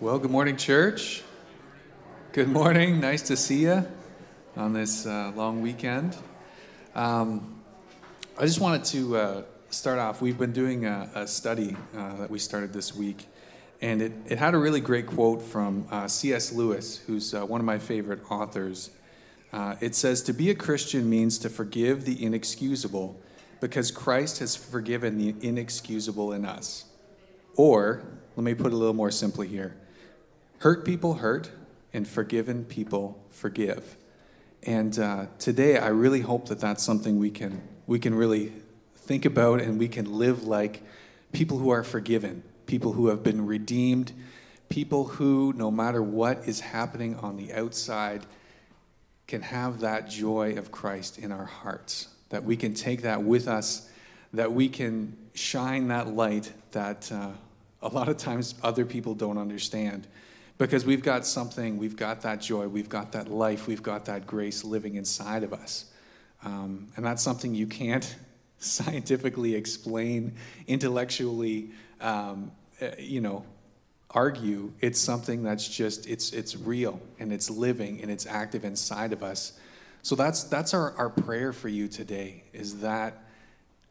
Well, good morning, church. Good morning. Nice to see you on this uh, long weekend. Um, I just wanted to uh, start off. We've been doing a, a study uh, that we started this week, and it, it had a really great quote from uh, C.S. Lewis, who's uh, one of my favorite authors. Uh, it says, To be a Christian means to forgive the inexcusable because Christ has forgiven the inexcusable in us. Or, let me put it a little more simply here hurt people hurt, and forgiven people forgive. And uh, today, I really hope that that's something we can, we can really think about and we can live like people who are forgiven, people who have been redeemed, people who, no matter what is happening on the outside, can have that joy of Christ in our hearts, that we can take that with us, that we can shine that light that. Uh, a lot of times other people don't understand because we've got something, we've got that joy, we've got that life, we've got that grace living inside of us. Um, and that's something you can't scientifically explain, intellectually, um, uh, you know, argue. It's something that's just, it's, it's real and it's living and it's active inside of us. So that's, that's our, our prayer for you today is that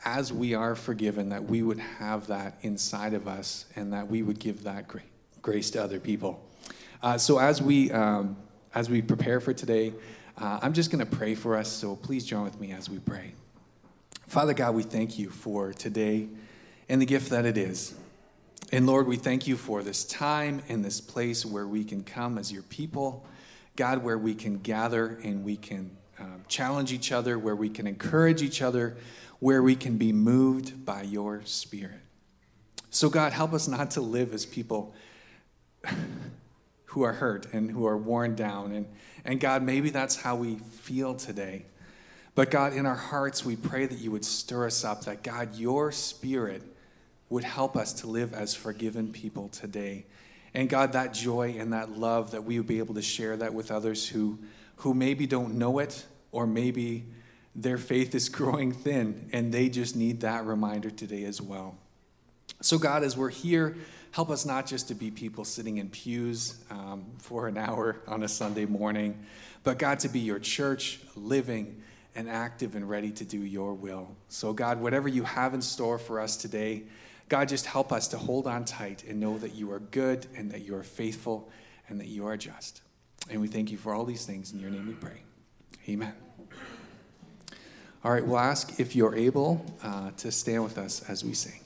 as we are forgiven, that we would have that inside of us and that we would give that grace to other people. Uh, so as we um, as we prepare for today, uh, I'm just going to pray for us. So please join with me as we pray. Father God, we thank you for today and the gift that it is. And Lord, we thank you for this time and this place where we can come as your people. God, where we can gather and we can um, challenge each other, where we can encourage each other, where we can be moved by your spirit. So, God, help us not to live as people who are hurt and who are worn down. And, and God, maybe that's how we feel today. But God, in our hearts, we pray that you would stir us up, that God, your spirit would help us to live as forgiven people today. And God, that joy and that love, that we would be able to share that with others who, who maybe don't know it or maybe their faith is growing thin and they just need that reminder today as well. So, God, as we're here, help us not just to be people sitting in pews um, for an hour on a Sunday morning, but God, to be your church, living and active and ready to do your will. So, God, whatever you have in store for us today, God, just help us to hold on tight and know that you are good and that you are faithful and that you are just. And we thank you for all these things. In your name we pray. Amen. All right, we'll ask if you're able uh, to stand with us as we sing.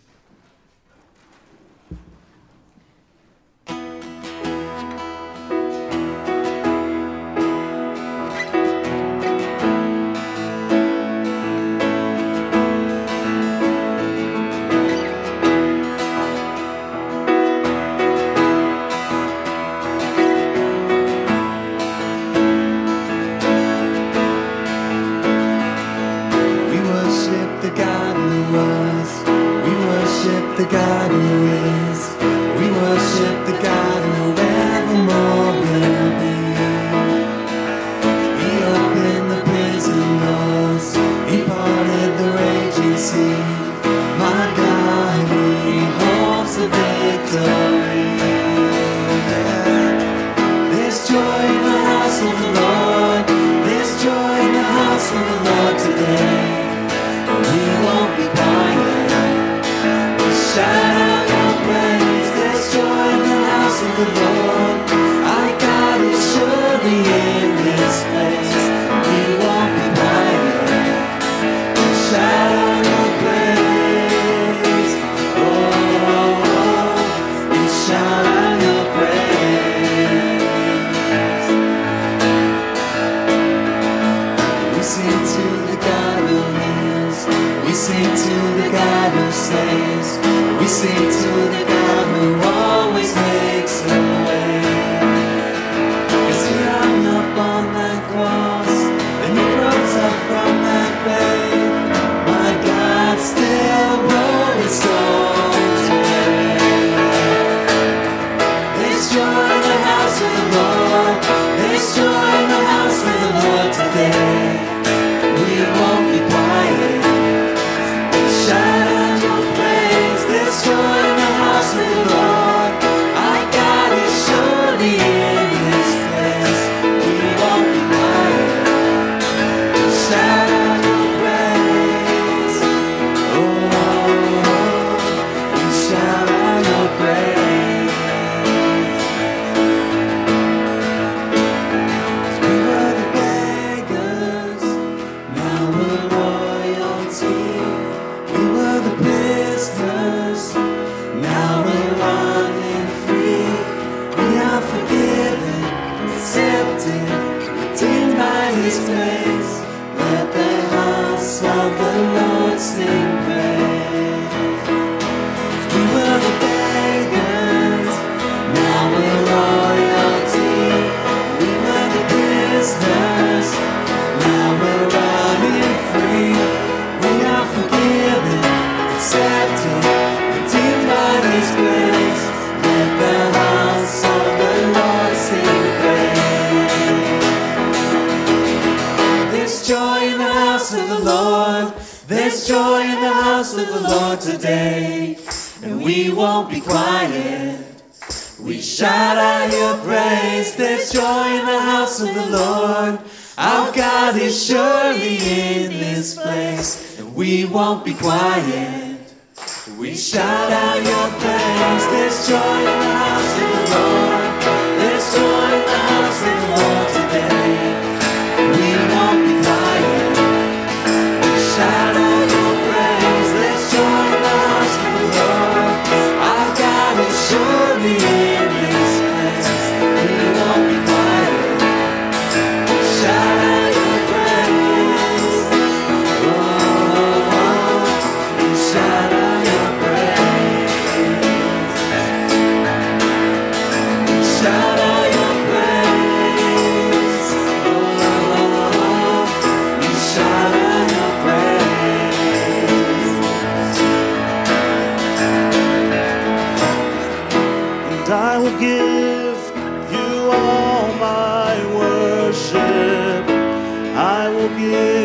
I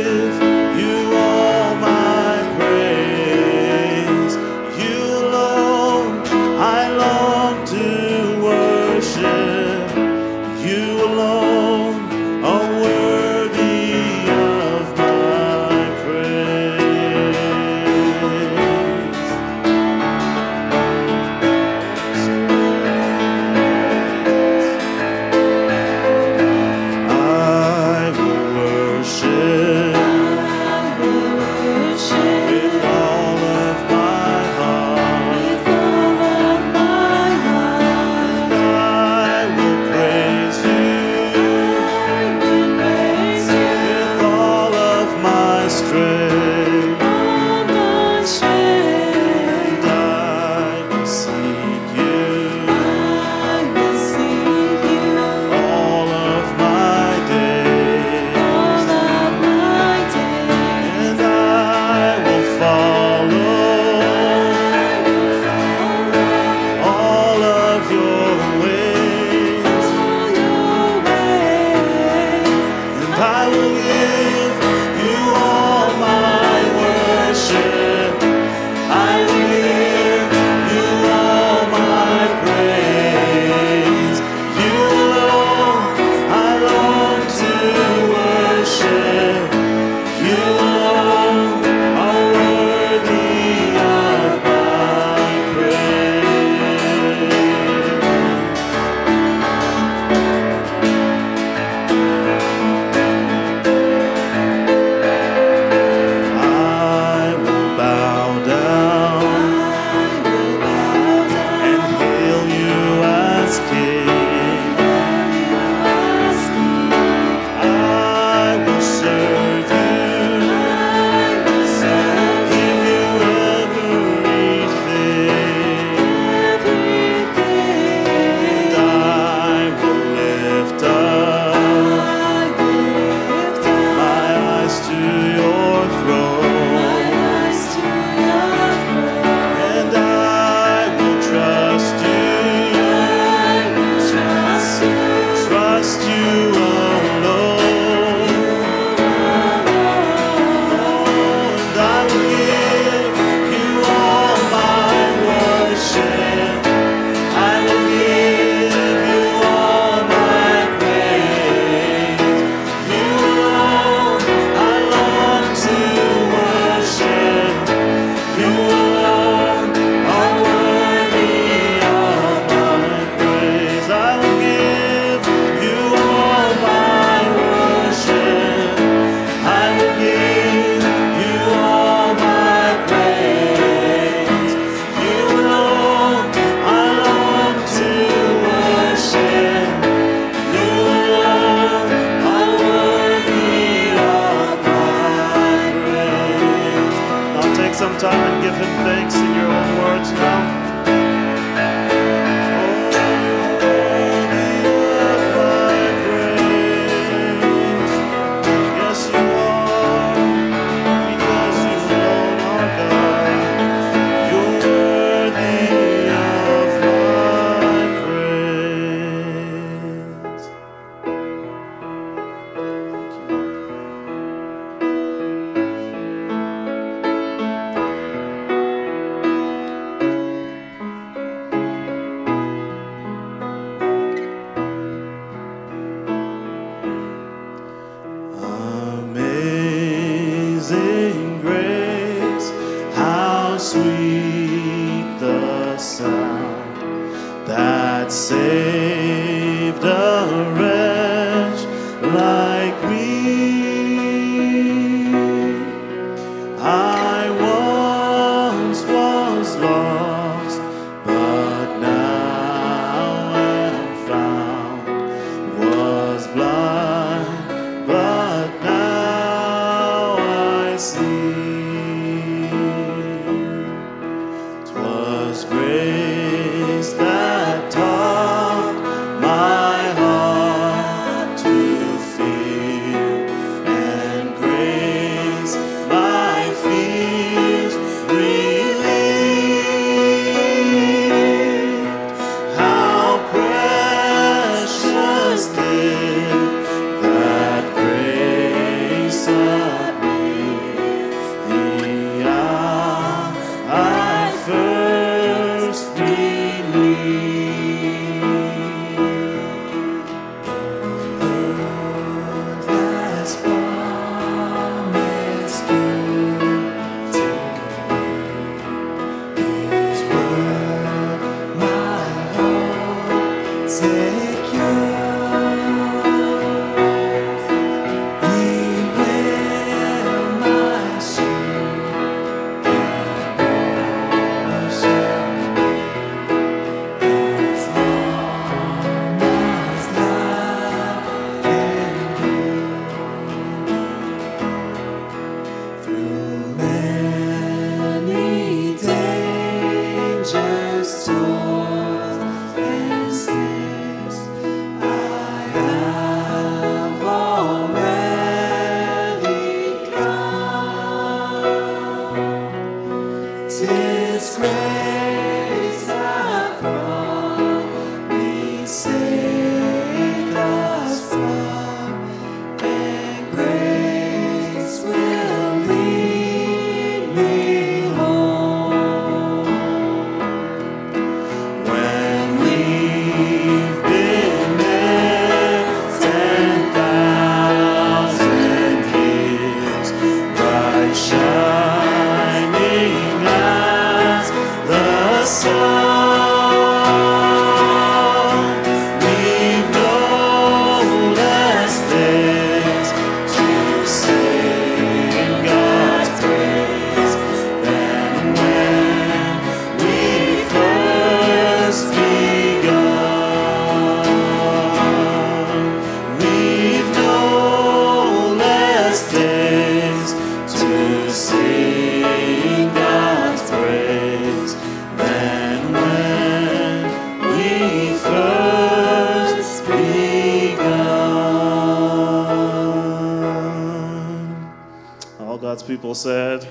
God's people said,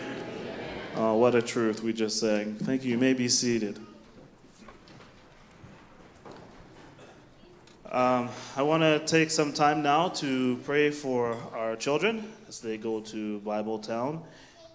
Oh, what a truth we just sang. Thank you. You may be seated. Um, I want to take some time now to pray for our children as they go to Bible Town.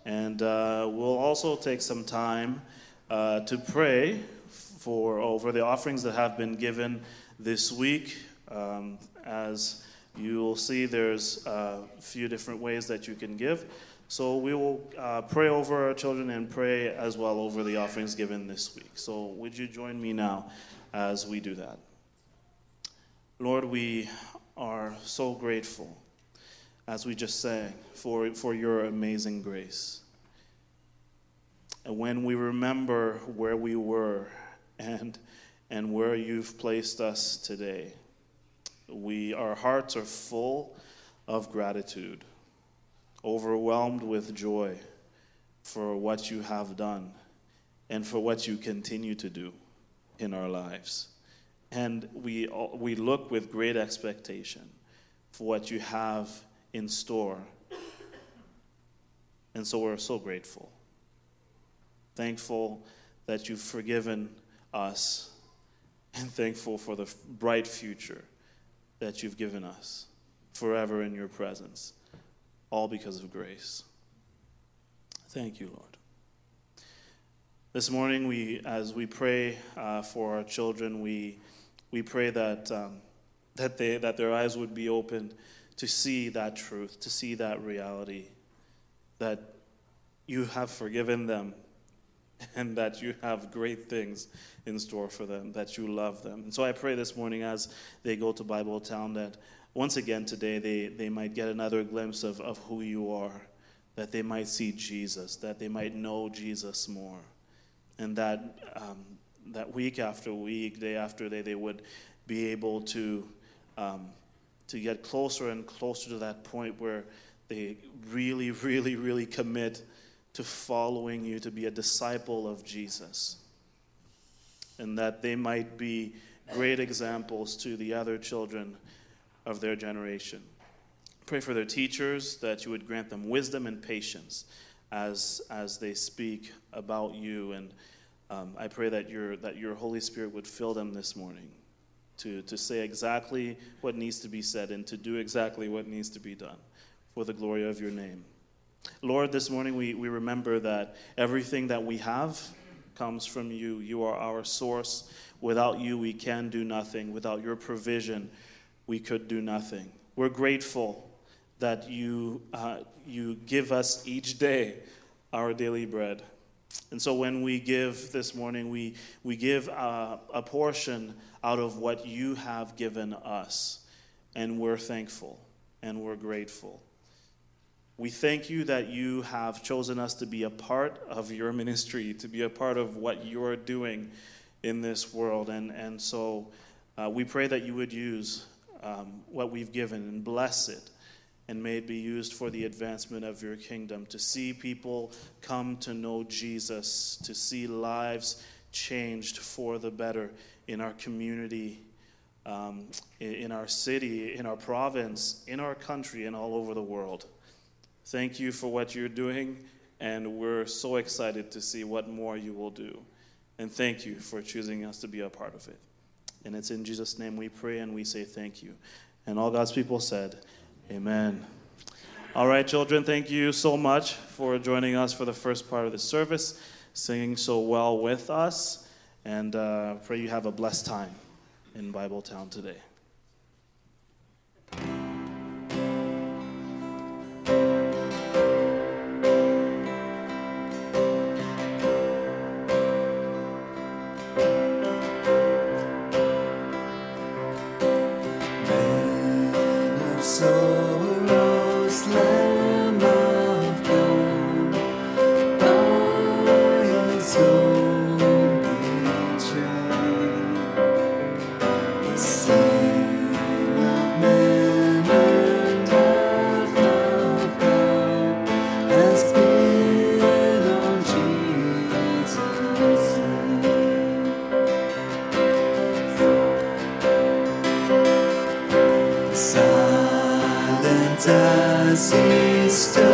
And uh, we'll also take some time uh, to pray for over the offerings that have been given this week. Um, as you will see, there's a few different ways that you can give. So we will uh, pray over our children and pray as well over the offerings given this week. So would you join me now as we do that? Lord, we are so grateful, as we just sang, for, for your amazing grace. And when we remember where we were and, and where you've placed us today, we, our hearts are full of gratitude, overwhelmed with joy for what you have done and for what you continue to do in our lives. And we, we look with great expectation for what you have in store. And so we're so grateful. Thankful that you've forgiven us, and thankful for the bright future that you've given us forever in your presence, all because of grace. Thank you, Lord. This morning, we, as we pray uh, for our children, we, we pray that, um, that, they, that their eyes would be opened to see that truth, to see that reality, that you have forgiven them and that you have great things in store for them, that you love them. And so I pray this morning as they go to Bible Town that once again today they, they might get another glimpse of, of who you are, that they might see Jesus, that they might know Jesus more, and that, um, that week after week, day after day, they would be able to, um, to get closer and closer to that point where they really, really, really commit to following you, to be a disciple of Jesus. And that they might be great examples to the other children of their generation. Pray for their teachers that you would grant them wisdom and patience as, as they speak about you. And um, I pray that your, that your Holy Spirit would fill them this morning to, to say exactly what needs to be said and to do exactly what needs to be done for the glory of your name. Lord, this morning we, we remember that everything that we have comes from you. You are our source. Without you, we can do nothing. Without your provision, we could do nothing. We're grateful that you, uh, you give us each day our daily bread. And so when we give this morning, we, we give a, a portion out of what you have given us. And we're thankful and we're grateful. We thank you that you have chosen us to be a part of your ministry, to be a part of what you're doing in this world. And, and so uh, we pray that you would use um, what we've given and bless it, and may it be used for the advancement of your kingdom, to see people come to know Jesus, to see lives changed for the better in our community. Um, in our city, in our province, in our country, and all over the world. Thank you for what you're doing, and we're so excited to see what more you will do. And thank you for choosing us to be a part of it. And it's in Jesus' name we pray and we say thank you. And all God's people said, Amen. All right, children, thank you so much for joining us for the first part of the service, singing so well with us, and uh, pray you have a blessed time in Bible Town today. Sister.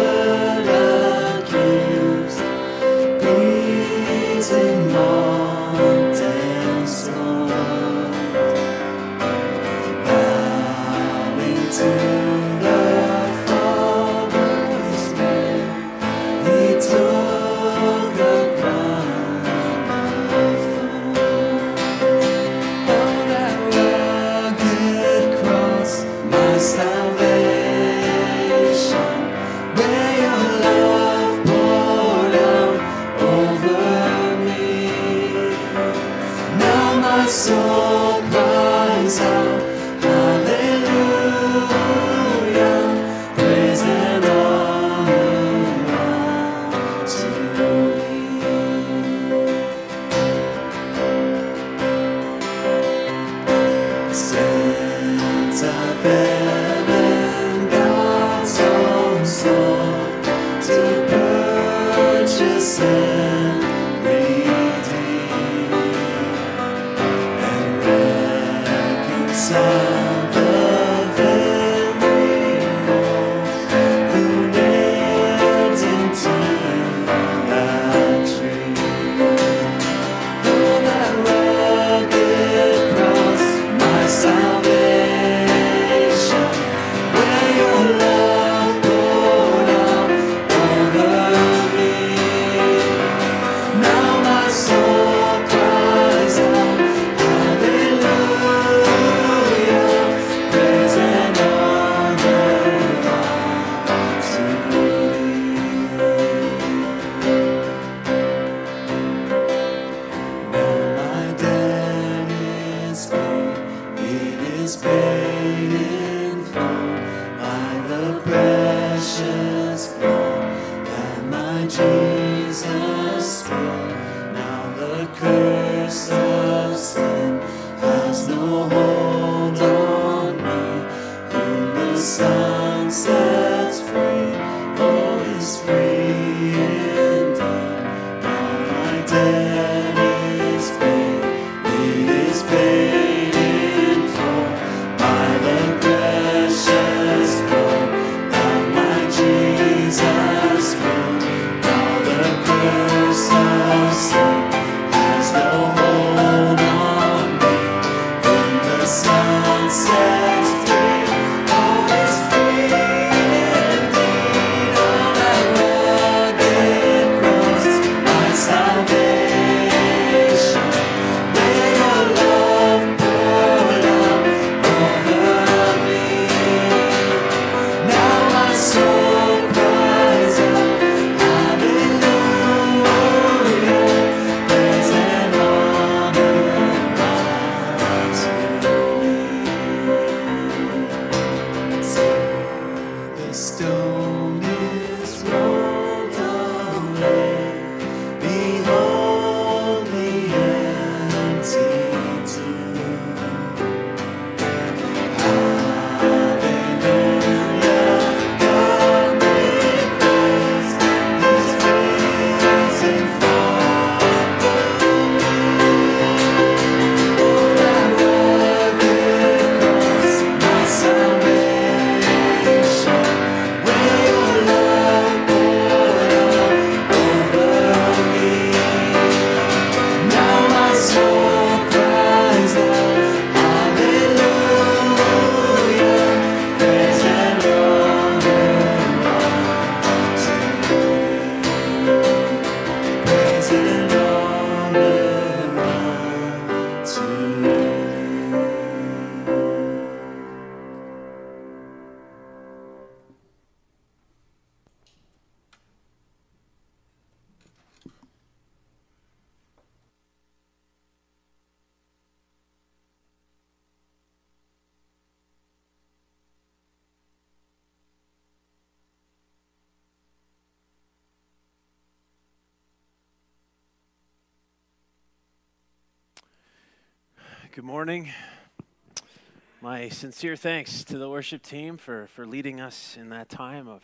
Sincere thanks to the worship team for, for leading us in that time of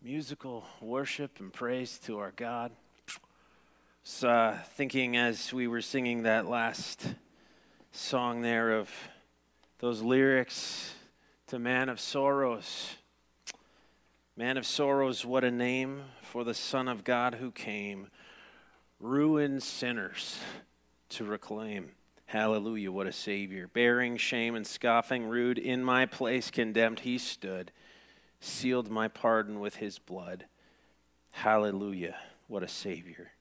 musical worship and praise to our God. So, uh, thinking as we were singing that last song there of those lyrics to Man of Sorrows. Man of Sorrows, what a name for the Son of God who came, ruined sinners to reclaim. Hallelujah, what a Savior. Bearing shame and scoffing, rude, in my place condemned, he stood, sealed my pardon with his blood. Hallelujah, what a Savior.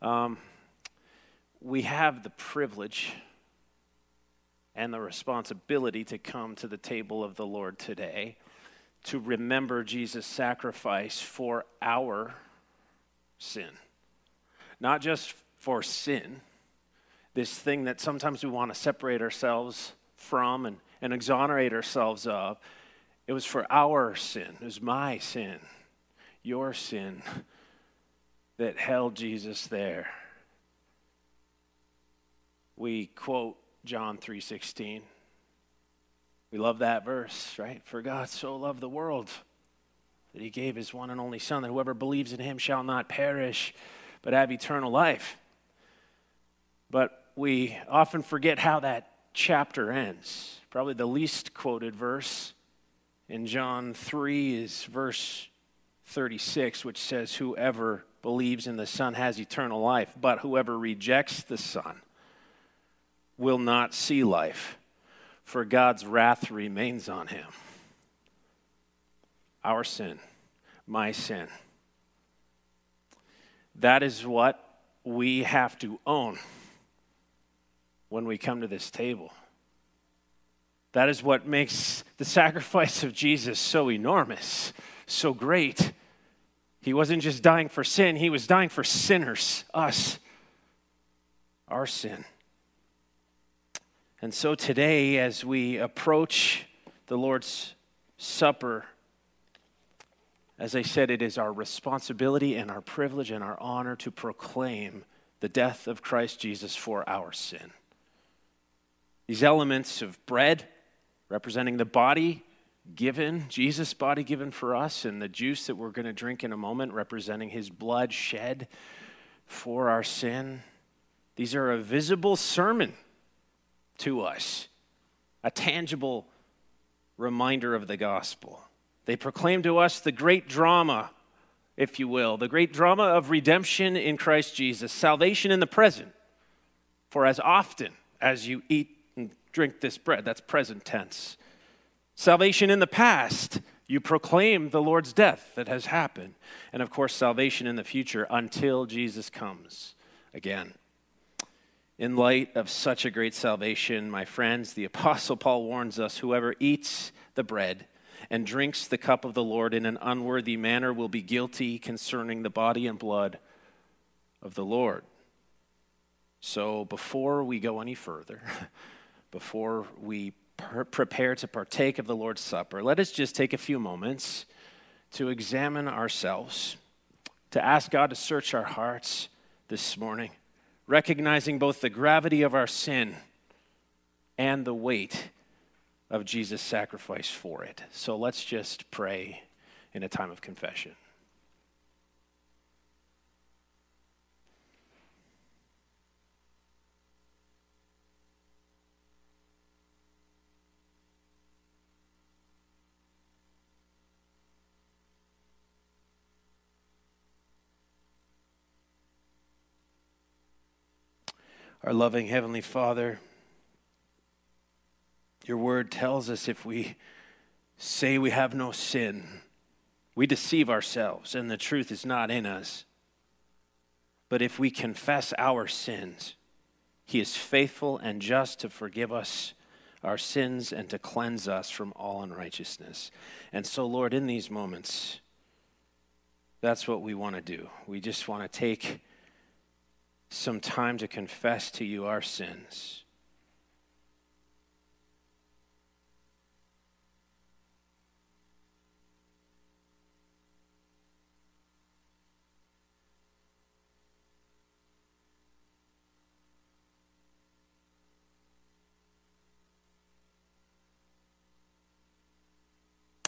Um, we have the privilege and the responsibility to come to the table of the Lord today to remember Jesus' sacrifice for our sin. Not just for sin, this thing that sometimes we want to separate ourselves from and, and exonerate ourselves of. It was for our sin, it was my sin, your sin, that held Jesus there. We quote John 3:16. We love that verse, right? For God so loved the world that he gave his one and only son that whoever believes in him shall not perish but have eternal life. But we often forget how that chapter ends. Probably the least quoted verse in John 3 is verse 36, which says, Whoever believes in the Son has eternal life, but whoever rejects the Son will not see life, for God's wrath remains on him. Our sin, my sin. That is what we have to own when we come to this table. That is what makes the sacrifice of Jesus so enormous, so great. He wasn't just dying for sin, he was dying for sinners, us, our sin. And so today, as we approach the Lord's Supper, as I said, it is our responsibility and our privilege and our honor to proclaim the death of Christ Jesus for our sin. These elements of bread, representing the body given, Jesus' body given for us, and the juice that we're going to drink in a moment, representing his blood shed for our sin. These are a visible sermon to us, a tangible reminder of the gospel. They proclaim to us the great drama, if you will, the great drama of redemption in Christ Jesus, salvation in the present. For as often as you eat drink this bread, that's present tense. Salvation in the past, you proclaim the Lord's death that has happened. And of course, salvation in the future until Jesus comes again. In light of such a great salvation, my friends, the Apostle Paul warns us whoever eats the bread and drinks the cup of the Lord in an unworthy manner will be guilty concerning the body and blood of the Lord. So before we go any further, before we per- prepare to partake of the Lord's Supper, let us just take a few moments to examine ourselves, to ask God to search our hearts this morning recognizing both the gravity of our sin and the weight of Jesus' sacrifice for it. So let's just pray in a time of confession. Our loving Heavenly Father, your word tells us if we say we have no sin, we deceive ourselves and the truth is not in us. But if we confess our sins, he is faithful and just to forgive us our sins and to cleanse us from all unrighteousness. And so, Lord, in these moments, that's what we want to do. We just want to take some time to confess to you our sins.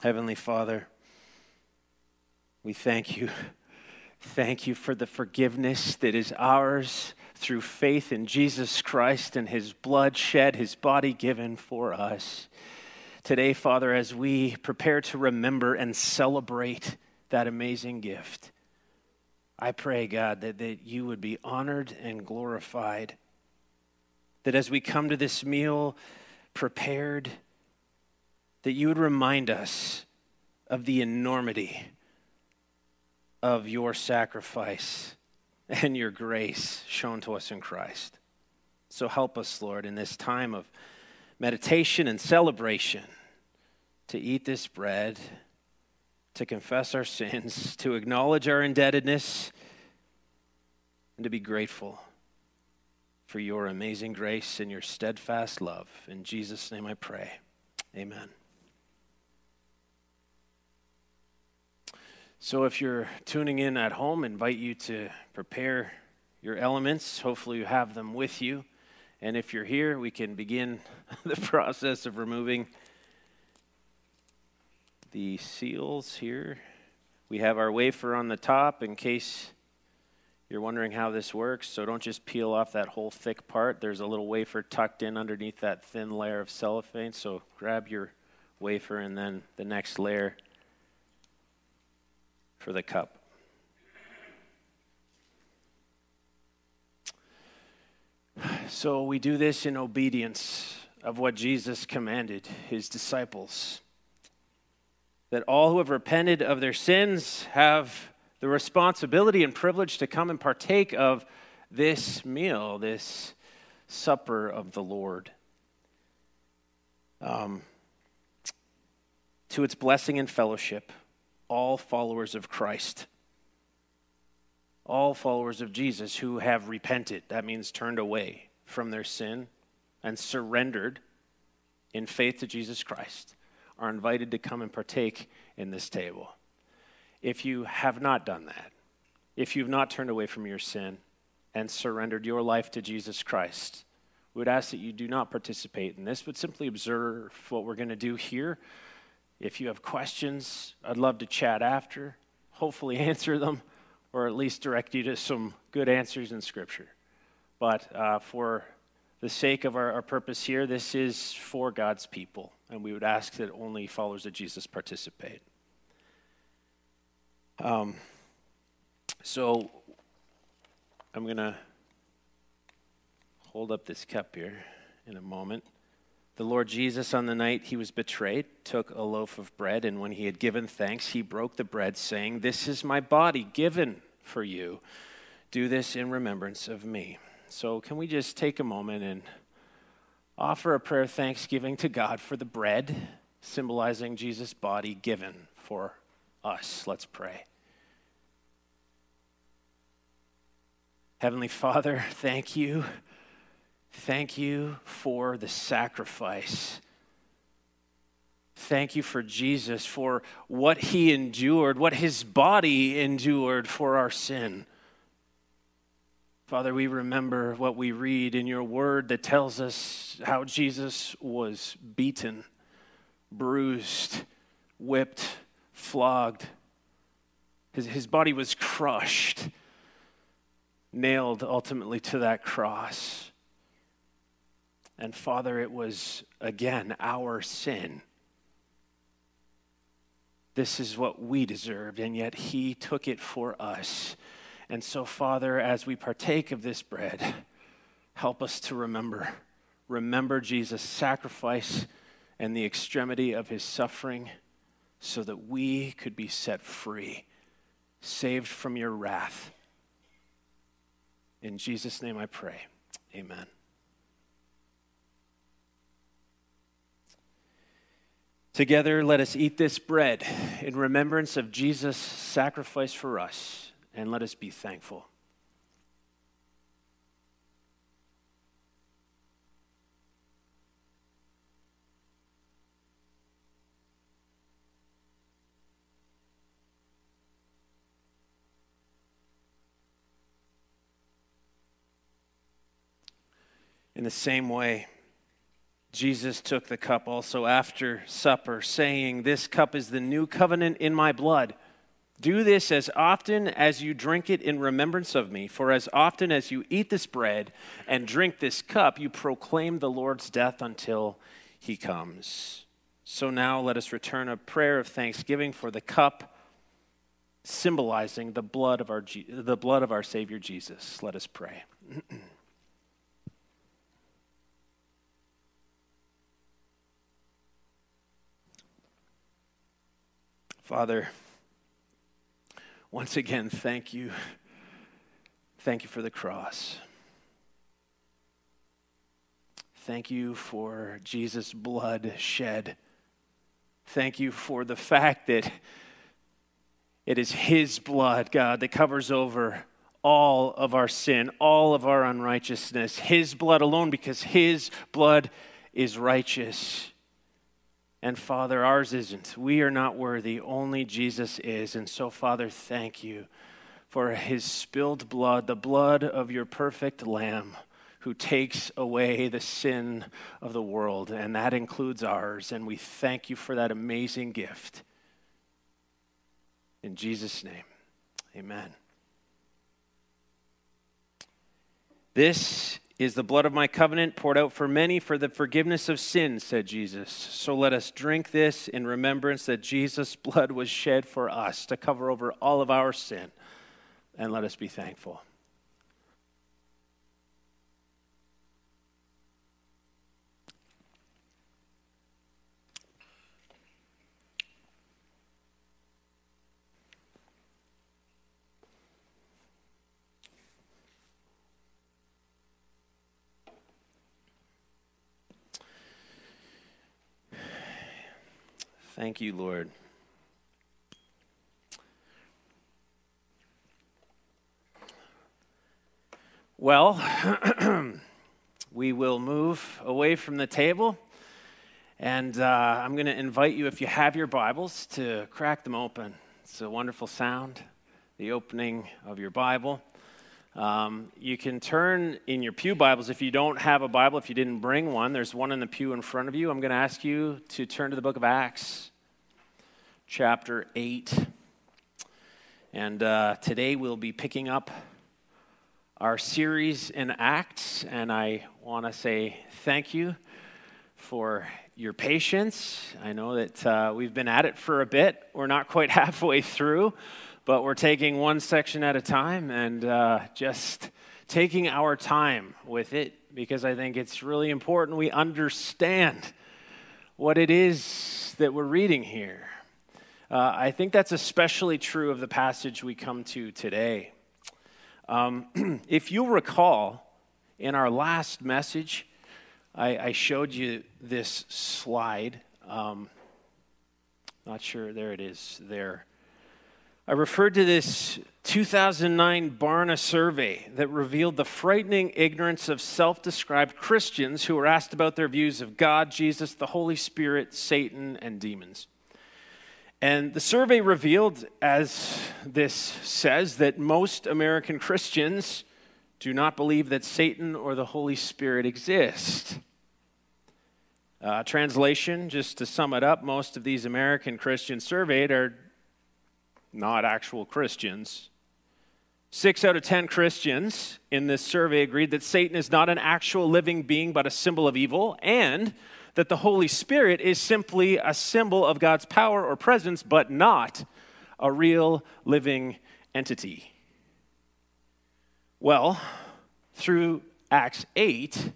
Heavenly Father, we thank you Thank you for the forgiveness that is ours through faith in Jesus Christ and his blood shed, his body given for us. Today, Father, as we prepare to remember and celebrate that amazing gift, I pray, God, that, that you would be honored and glorified. That as we come to this meal prepared, that you would remind us of the enormity of your sacrifice and your grace shown to us in Christ. So help us, Lord, in this time of meditation and celebration to eat this bread, to confess our sins, to acknowledge our indebtedness, and to be grateful for your amazing grace and your steadfast love. In Jesus' name I pray. Amen. So, if you're tuning in at home, invite you to prepare your elements. Hopefully, you have them with you. And if you're here, we can begin the process of removing the seals here. We have our wafer on the top in case you're wondering how this works. So don't just peel off that whole thick part. There's a little wafer tucked in underneath that thin layer of cellophane. So grab your wafer and then the next layer for the cup. So we do this in obedience of what Jesus commanded his disciples. That all who have repented of their sins have the responsibility and privilege to come and partake of this meal, this supper of the Lord. Um, to its blessing and fellowship all followers of Christ. All followers of Jesus who have repented. That means turned away from their sin and surrendered in faith to Jesus Christ are invited to come and partake in this table. If you have not done that, if you've not turned away from your sin and surrendered your life to Jesus Christ, we would ask that you do not participate in this, but simply observe what we're going to do here. If you have questions, I'd love to chat after, hopefully answer them, or at least direct you to some good answers in Scripture. But uh, for the sake of our, our purpose here, this is for God's people, and we would ask that only followers of Jesus participate. Um, so I'm going to hold up this cup here in a moment. The Lord Jesus, on the night he was betrayed, took a loaf of bread, and when he had given thanks, he broke the bread, saying, This is my body given for you. Do this in remembrance of me. So, can we just take a moment and offer a prayer of thanksgiving to God for the bread, symbolizing Jesus' body given for us? Let's pray. Heavenly Father, thank you. Thank you for the sacrifice. Thank you for Jesus, for what he endured, what his body endured for our sin. Father, we remember what we read in your word that tells us how Jesus was beaten, bruised, whipped, flogged. His, his body was crushed, nailed ultimately to that cross. And Father, it was again our sin. This is what we deserved, and yet He took it for us. And so, Father, as we partake of this bread, help us to remember. Remember Jesus' sacrifice and the extremity of his suffering so that we could be set free, saved from your wrath. In Jesus' name I pray. Amen. Together, let us eat this bread in remembrance of Jesus' sacrifice for us and let us be thankful. In the same way, Jesus took the cup also after supper, saying, This cup is the new covenant in my blood. Do this as often as you drink it in remembrance of me, for as often as you eat this bread and drink this cup, you proclaim the Lord's death until he comes. So now let us return a prayer of thanksgiving for the cup symbolizing the blood of our, the blood of our Savior Jesus. Let us pray. Father, once again, thank you. Thank you for the cross. Thank you for Jesus' blood shed. Thank you for the fact that it is His blood, God, that covers over all of our sin, all of our unrighteousness. His blood alone, because His blood is righteous. And Father, ours isn't. We are not worthy. Only Jesus is. And so, Father, thank you for his spilled blood, the blood of your perfect Lamb who takes away the sin of the world. And that includes ours. And we thank you for that amazing gift. In Jesus' name, amen. This is the blood of my covenant poured out for many for the forgiveness of sins, said Jesus. So let us drink this in remembrance that Jesus' blood was shed for us to cover over all of our sin. And let us be thankful. Thank you, Lord. Well, we will move away from the table. And uh, I'm going to invite you, if you have your Bibles, to crack them open. It's a wonderful sound, the opening of your Bible. Um, you can turn in your Pew Bibles if you don't have a Bible, if you didn't bring one, there's one in the pew in front of you. I'm going to ask you to turn to the book of Acts, chapter 8. And uh, today we'll be picking up our series in Acts, and I want to say thank you for your patience. I know that uh, we've been at it for a bit, we're not quite halfway through but we're taking one section at a time and uh, just taking our time with it because I think it's really important we understand what it is that we're reading here. Uh, I think that's especially true of the passage we come to today. Um, if you recall, in our last message, I, I showed you this slide. Um, not sure, there it is there. I referred to this 2009 Barna survey that revealed the frightening ignorance of self described Christians who were asked about their views of God, Jesus, the Holy Spirit, Satan, and demons. And the survey revealed, as this says, that most American Christians do not believe that Satan or the Holy Spirit exist. Uh, translation, just to sum it up, most of these American Christians surveyed are not actual Christians. Six out of 10 Christians in this survey agreed that Satan is not an actual living being, but a symbol of evil, and that the Holy Spirit is simply a symbol of God's power or presence, but not a real living entity. Well, through Acts 8,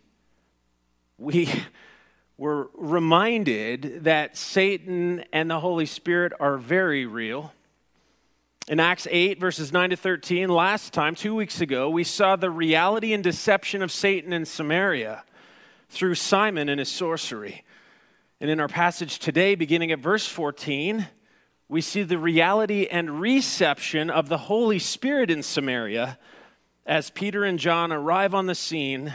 we were reminded that Satan and the Holy Spirit are very real in Acts 8, verses 9 to 13, last time, two weeks ago, we saw the reality and deception of Satan in Samaria through Simon and his sorcery. And in our passage today, beginning at verse 14, we see the reality and reception of the Holy Spirit in Samaria as Peter and John arrive on the scene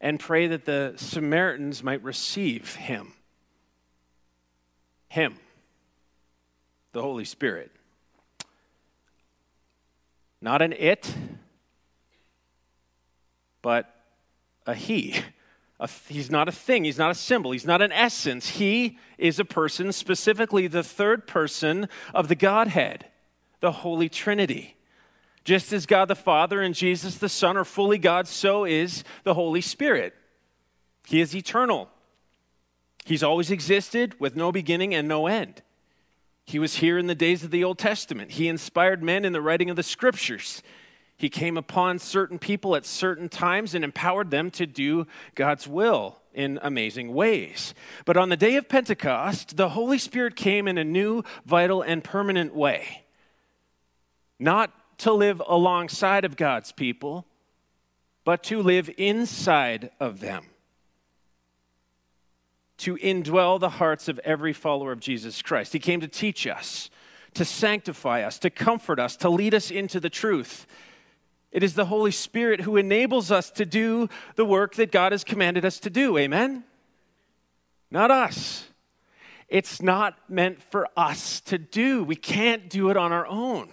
and pray that the Samaritans might receive him. Him, the Holy Spirit. Not an it, but a he. A, he's not a thing, he's not a symbol, he's not an essence. He is a person, specifically the third person of the Godhead, the Holy Trinity. Just as God the Father and Jesus the Son are fully God, so is the Holy Spirit. He is eternal. He's always existed with no beginning and no end. He was here in the days of the Old Testament. He inspired men in the writing of the scriptures. He came upon certain people at certain times and empowered them to do God's will in amazing ways. But on the day of Pentecost, the Holy Spirit came in a new, vital, and permanent way. Not to live alongside of God's people, but to live inside of them to indwell the hearts of every follower of Jesus Christ. He came to teach us, to sanctify us, to comfort us, to lead us into the truth. It is the Holy Spirit who enables us to do the work that God has commanded us to do. Amen? Not us. It's not meant for us to do. We can't do it on our own.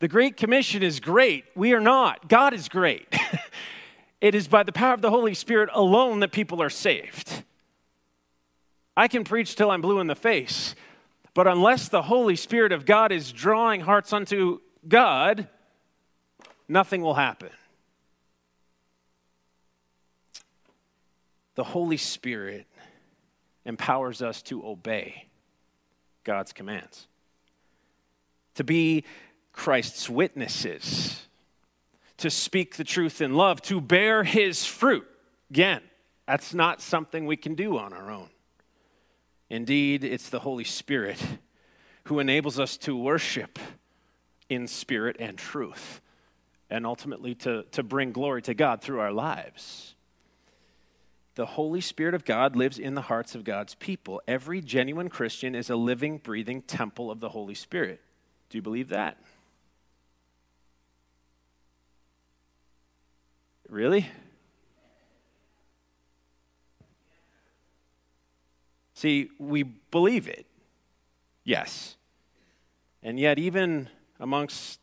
The Great Commission is great. We are not. God is great. it is by the power of the Holy Spirit alone that people are saved. I can preach till I'm blue in the face, but unless the Holy Spirit of God is drawing hearts unto God, nothing will happen. The Holy Spirit empowers us to obey God's commands, to be Christ's witnesses, to speak the truth in love, to bear his fruit. Again, that's not something we can do on our own. Indeed, it's the Holy Spirit who enables us to worship in spirit and truth, and ultimately to, to bring glory to God through our lives. The Holy Spirit of God lives in the hearts of God's people. Every genuine Christian is a living, breathing temple of the Holy Spirit. Do you believe that? Really? See, we believe it. Yes. And yet, even amongst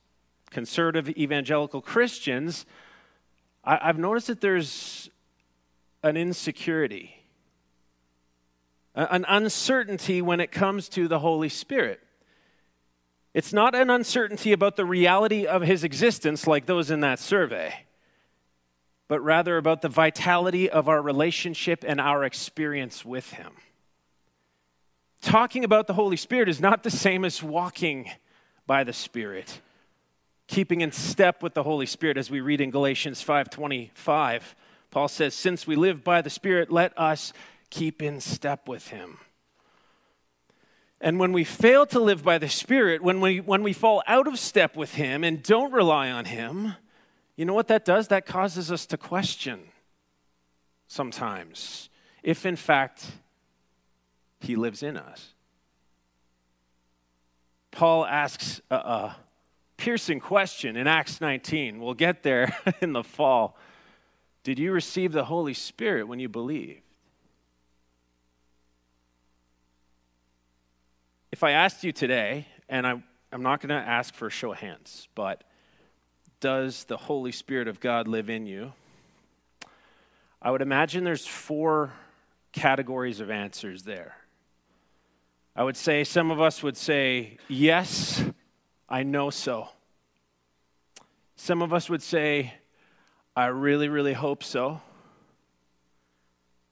conservative evangelical Christians, I, have noticed that there's an insecurity, an uncertainty when it comes to the Holy Spirit. It's not an uncertainty about the reality of his existence like those in that survey, but rather about the vitality of our relationship and our experience with him. Talking about the Holy Spirit is not the same as walking by the Spirit keeping in step with the Holy Spirit as we read in Galatians 5:25. Paul says, "Since we live by the Spirit, let us keep in step with him." And when we fail to live by the Spirit, when we, when we fall out of step with Him and don't rely on Him, you know what that does? That causes us to question sometimes if, in fact, He lives in us. Paul asks a, a piercing question in Acts 19. We'll get there in the fall. Did you receive the Holy Spirit when you believed? If I asked you today, and I, I'm not going to ask for a show of hands, but does the Holy Spirit of God live in you? I would imagine there's four categories of answers there. I would say some of us would say, Yes, I know so. Some of us would say, I really, really hope so.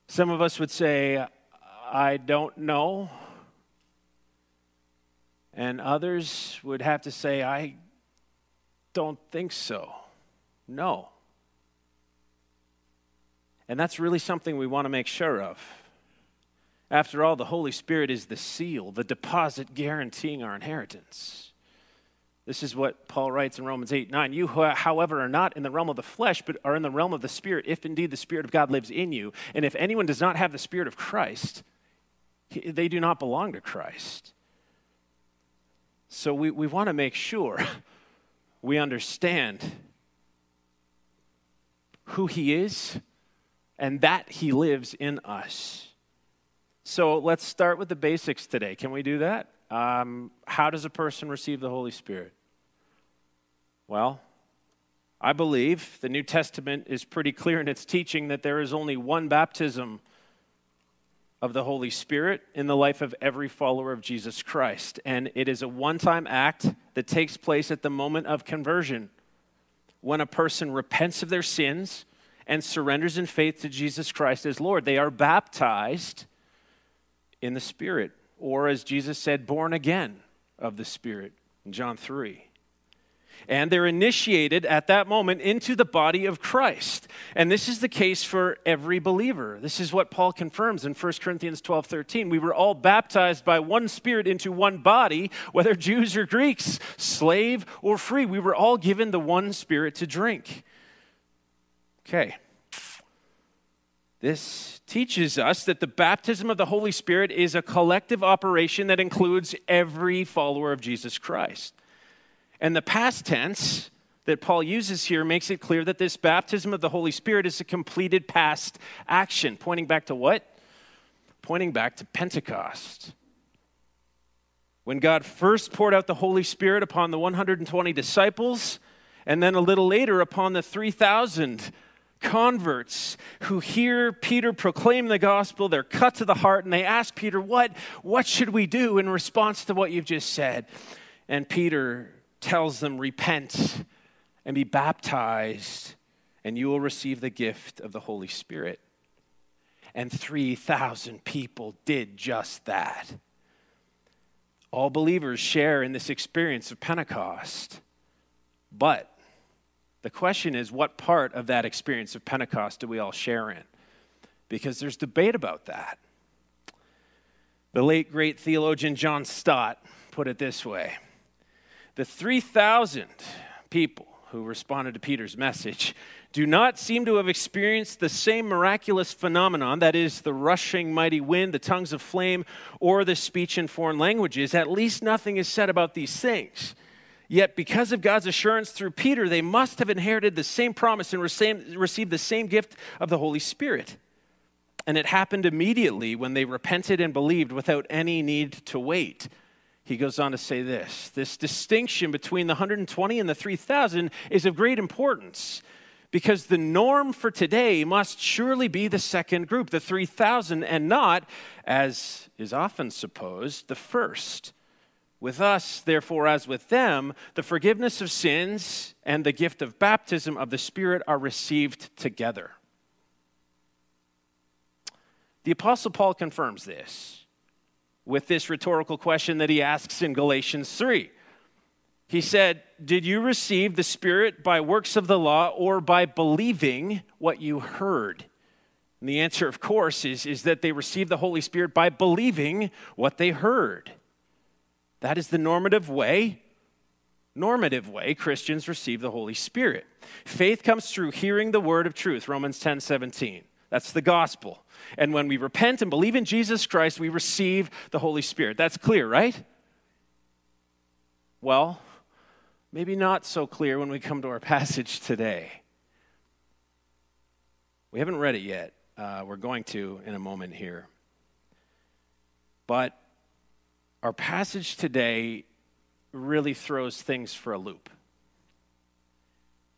Some of us would say, I don't know. And others would have to say, I don't think so. No. And that's really something we want to make sure of. After all, the Holy Spirit is the seal, the deposit guaranteeing our inheritance. This is what Paul writes in Romans 8 9. You, however, are not in the realm of the flesh, but are in the realm of the Spirit, if indeed the Spirit of God lives in you. And if anyone does not have the Spirit of Christ, they do not belong to Christ. So we, we want to make sure we understand who He is and that He lives in us. So let's start with the basics today. Can we do that? Um, how does a person receive the Holy Spirit? Well, I believe the New Testament is pretty clear in its teaching that there is only one baptism of the Holy Spirit in the life of every follower of Jesus Christ. And it is a one time act that takes place at the moment of conversion when a person repents of their sins and surrenders in faith to Jesus Christ as Lord. They are baptized in the Spirit, or as Jesus said, born again of the Spirit in John 3 and they're initiated at that moment into the body of Christ. And this is the case for every believer. This is what Paul confirms in 1 Corinthians 12 13. We were all baptized by one spirit into one body, whether Jews or Greeks, slave or free. We were all given the one spirit to drink. Okay. This teaches us that the baptism of the Holy Spirit is a collective operation that includes every follower of Jesus Christ. And the past tense that Paul uses here makes it clear that this baptism of the Holy Spirit is a completed past action. Pointing back to what? Pointing back to Pentecost. When God first poured out the Holy Spirit upon the 120 disciples, and then a little later upon the 3,000 converts who hear Peter proclaim the gospel, they're cut to the heart, and they ask Peter, What, what should we do in response to what you've just said? And Peter tells them, Repent and be baptized, and you will receive the gift of the Holy Spirit. And 3,000 people did just that. All believers share in this experience of Pentecost. But the question is, what part of that experience of Pentecost do we all share in? Because there's debate about that. The late great theologian John Stott put it this way the 3,000 people who responded to Peter's message do not seem to have experienced the same miraculous phenomenon that is, the rushing mighty wind, the tongues of flame, or the speech in foreign languages. At least nothing is said about these things. Yet, because of God's assurance through Peter, they must have inherited the same promise and received the same gift of the Holy Spirit. And it happened immediately when they repented and believed without any need to wait. He goes on to say this this distinction between the 120 and the 3,000 is of great importance because the norm for today must surely be the second group, the 3,000, and not, as is often supposed, the first. With us, therefore, as with them, the forgiveness of sins and the gift of baptism of the Spirit are received together. The Apostle Paul confirms this with this rhetorical question that he asks in Galatians 3. He said, Did you receive the Spirit by works of the law or by believing what you heard? And the answer, of course, is, is that they received the Holy Spirit by believing what they heard. That is the normative way, normative way Christians receive the Holy Spirit. Faith comes through hearing the word of truth, Romans 10 17. That's the gospel. And when we repent and believe in Jesus Christ, we receive the Holy Spirit. That's clear, right? Well, maybe not so clear when we come to our passage today. We haven't read it yet. Uh, we're going to in a moment here. But our passage today really throws things for a loop.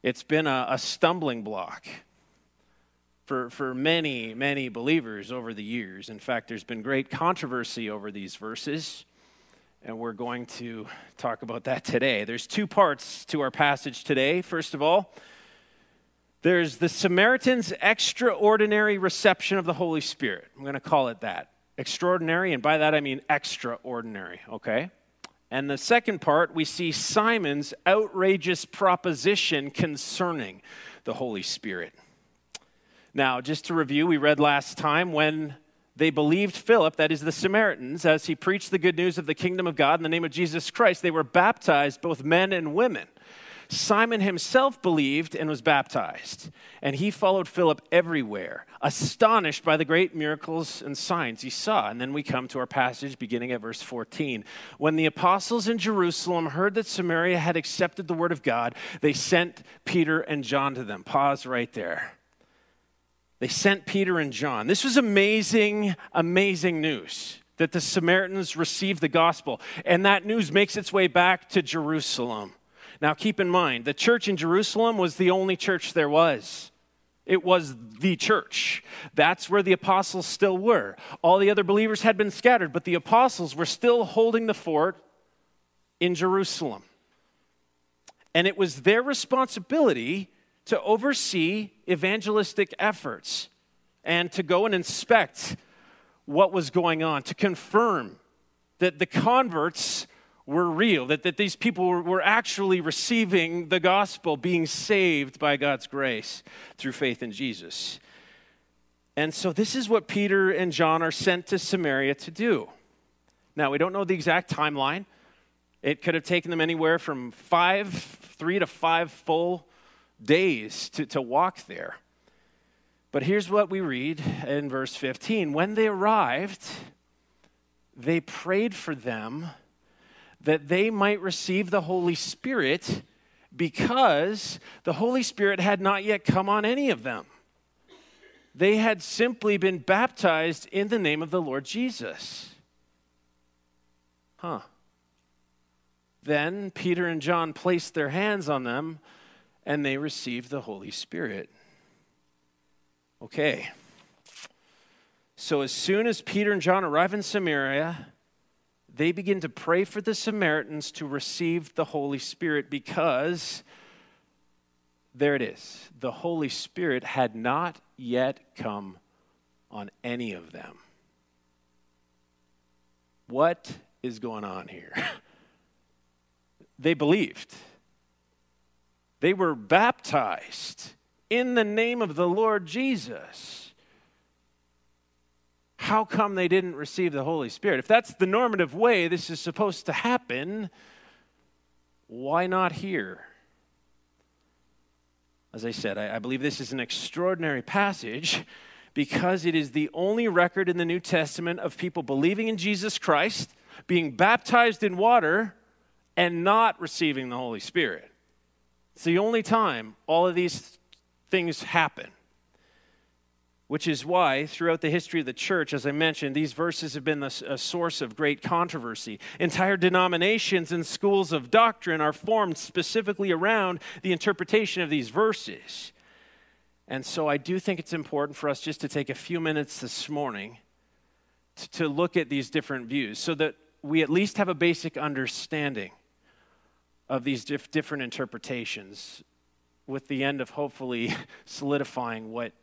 It's been a, a stumbling block for, for many, many believers over the years. In fact, there's been great controversy over these verses and we're going to talk about that today. There's two parts to our passage today. First of all, there's the Samaritan's extraordinary reception of the Holy Spirit. I'm going to call it that. Extraordinary, and by that I mean extraordinary, okay? And the second part, we see Simon's outrageous proposition concerning the Holy Spirit. Now, just to review, we read last time when they believed Philip, that is the Samaritans, as he preached the good news of the kingdom of God in the name of Jesus Christ. They were baptized, both men and women. Simon himself believed and was baptized, and he followed Philip everywhere, astonished by the great miracles and signs he saw. And then we come to our passage beginning at verse 14. When the apostles in Jerusalem heard that Samaria had accepted the word of God, they sent Peter and John to them. Pause right there. They sent Peter and John. This was amazing, amazing news that the Samaritans received the gospel. And that news makes its way back to Jerusalem. Now, keep in mind, the church in Jerusalem was the only church there was. It was the church. That's where the apostles still were. All the other believers had been scattered, but the apostles were still holding the fort in Jerusalem. And it was their responsibility to oversee evangelistic efforts and to go and inspect what was going on, to confirm that the converts were real, that, that these people were, were actually receiving the gospel, being saved by God's grace through faith in Jesus. And so, this is what Peter and John are sent to Samaria to do. Now, we don't know the exact timeline. It could have taken them anywhere from five, three to five full days to, to walk there. But here's what we read in verse 15. When they arrived, they prayed for them that they might receive the Holy Spirit because the Holy Spirit had not yet come on any of them. They had simply been baptized in the name of the Lord Jesus. Huh. Then Peter and John placed their hands on them and they received the Holy Spirit. Okay. So as soon as Peter and John arrive in Samaria, they begin to pray for the Samaritans to receive the Holy Spirit because there it is. The Holy Spirit had not yet come on any of them. What is going on here? they believed. They were baptized in the name of the Lord Jesus. How come they didn't receive the Holy Spirit? If that's the normative way this is supposed to happen, why not here? As I said, I, I believe this is an extraordinary passage because it is the only record in the New Testament of people believing in Jesus Christ, being baptized in water, and not receiving the Holy Spirit. It's the only time all of these things happen. which is why, throughout the history of the church, as I mentioned, these verses have been a source of great controversy. Entire denominations and schools of doctrine are formed specifically around the interpretation of these verses. And so I do think it's important for us just to take a few minutes this morning to look at these different views so that we at least have a basic understanding of these dif- different interpretations with the end of hopefully solidifying what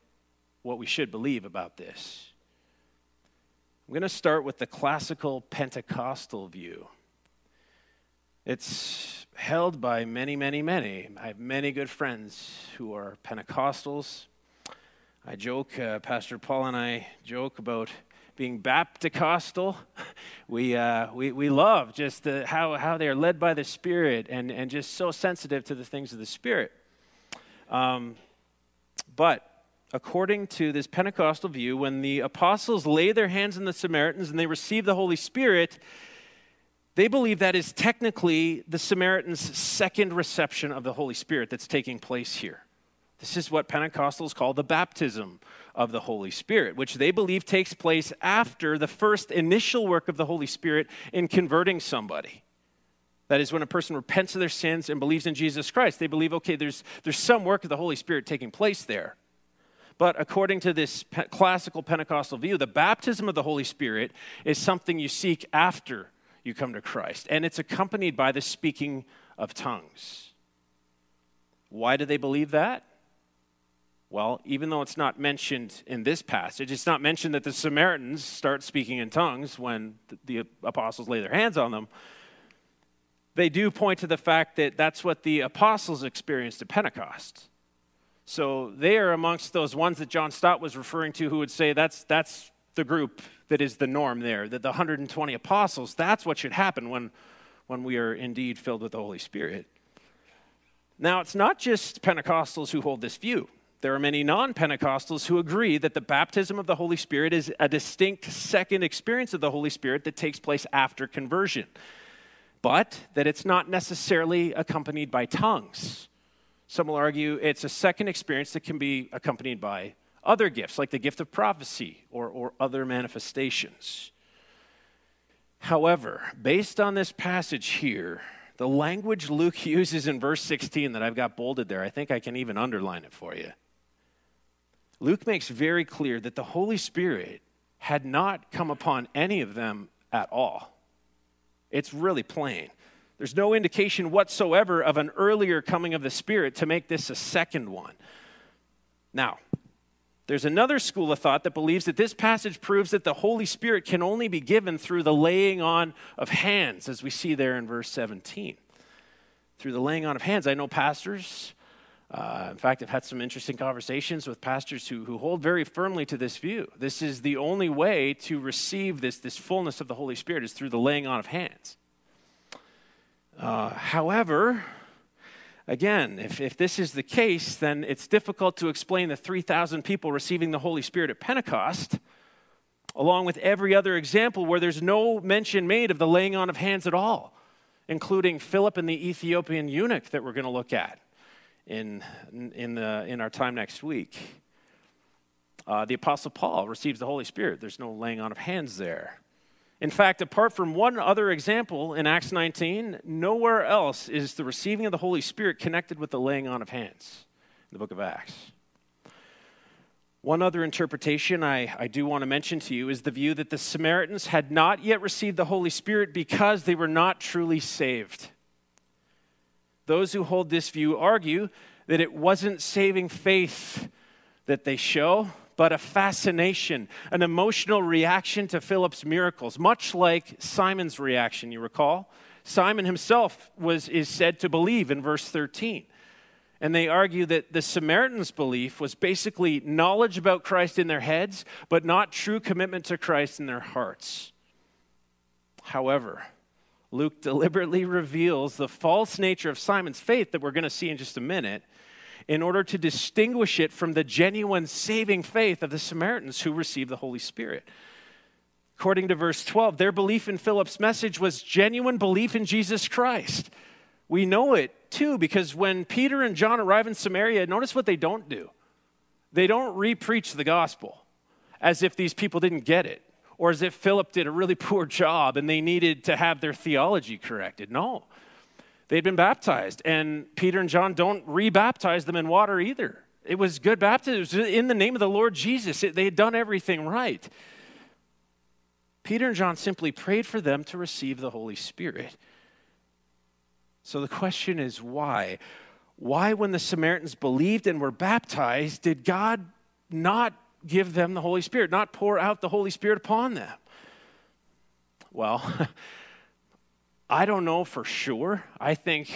what we should believe about this. I'm going to start with the classical Pentecostal view. It's held by many, many, many. I have many good friends who are Pentecostals. I joke, uh, Pastor Paul and I joke about being Baptist-costal. We, uh, we, we love just the, how, how they are led by the Spirit and, and just so sensitive to the things of the Spirit. Um, but according to this Pentecostal view, when the apostles lay their hands on the Samaritans and they receive the Holy Spirit, they believe that is technically the Samaritans' second reception of the Holy Spirit that's taking place here. This is what Pentecostals call the baptism of the Holy Spirit, which they believe takes place after the first initial work of the Holy Spirit in converting somebody. That is, when a person repents of their sins and believes in Jesus Christ, they believe, okay, there's, there's some work of the Holy Spirit taking place there. But according to this pe- classical Pentecostal view, the baptism of the Holy Spirit is something you seek after you come to Christ, and it's accompanied by the speaking of tongues. Why do they believe that? Well, even though it's not mentioned in this passage, it's not mentioned that the Samaritans start speaking in tongues when the apostles lay their hands on them. They do point to the fact that that's what the apostles experienced at Pentecost. So they are amongst those ones that John Stott was referring to who would say that's, that's the group that is the norm there, that the 120 apostles, that's what should happen when, when we are indeed filled with the Holy Spirit. Now, it's not just Pentecostals who hold this view. There are many non Pentecostals who agree that the baptism of the Holy Spirit is a distinct second experience of the Holy Spirit that takes place after conversion, but that it's not necessarily accompanied by tongues. Some will argue it's a second experience that can be accompanied by other gifts, like the gift of prophecy or, or other manifestations. However, based on this passage here, the language Luke uses in verse 16 that I've got bolded there, I think I can even underline it for you. Luke makes very clear that the Holy Spirit had not come upon any of them at all. It's really plain. There's no indication whatsoever of an earlier coming of the Spirit to make this a second one. Now, there's another school of thought that believes that this passage proves that the Holy Spirit can only be given through the laying on of hands, as we see there in verse 17. Through the laying on of hands. I know pastors, uh, in fact, I've had some interesting conversations with pastors who, who hold very firmly to this view. This is the only way to receive this, this fullness of the Holy Spirit is through the laying on of hands. Uh, however, again, if, if this is the case, then it's difficult to explain the 3,000 people receiving the Holy Spirit at Pentecost, along with every other example where there's no mention made of the laying on of hands at all, including Philip and the Ethiopian eunuch that we're going to look at in, in, the, in our time next week. Uh, the Apostle Paul receives the Holy Spirit. There's no laying on of hands there. In fact, apart from one other example in Acts 19, nowhere else is the receiving of the Holy Spirit connected with the laying on of hands in the book of Acts. One other interpretation I, I do want to mention to you is the view that the Samaritans had not yet received the Holy Spirit because they were not truly saved. Those who hold this view argue that it wasn't saving faith that they show, but a fascination, an emotional reaction to Philip's miracles, much like Simon's reaction, you recall? Simon himself was, is said to believe in verse 13. And they argue that the Samaritans' belief was basically knowledge about Christ in their heads, but not true commitment to Christ in their hearts. However, Luke deliberately reveals the false nature of Simon's faith that we're going to see in just a minute in order to distinguish it from the genuine saving faith of the Samaritans who received the Holy Spirit. According to verse 12, their belief in Philip's message was genuine belief in Jesus Christ. We know it too because when Peter and John arrive in Samaria, notice what they don't do. They don't repreach the gospel as if these people didn't get it or as if Philip did a really poor job and they needed to have their theology corrected. No. They'd been baptized, and Peter and John don't rebaptize them in water either. It was good baptism. Was in the name of the Lord Jesus. It, they had done everything right. Peter and John simply prayed for them to receive the Holy Spirit. So the question is why? Why, when the Samaritans believed and were baptized, did God not give them the Holy Spirit, not pour out the Holy Spirit upon them? Well, I don't know for sure. I think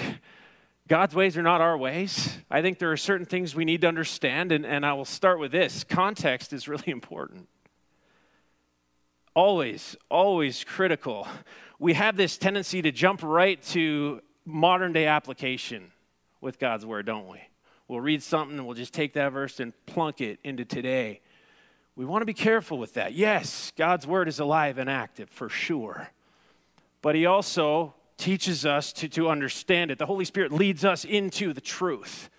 God's ways are not our ways. I think there are certain things we need to understand, and, and I will start with this context is really important. Always, always critical. We have this tendency to jump right to modern day application with God's word, don't we? We'll read something and we'll just take that verse and plunk it into today. We want to be careful with that. Yes, God's word is alive and active for sure. But he also teaches us to, to understand it. The Holy Spirit leads us into the truth.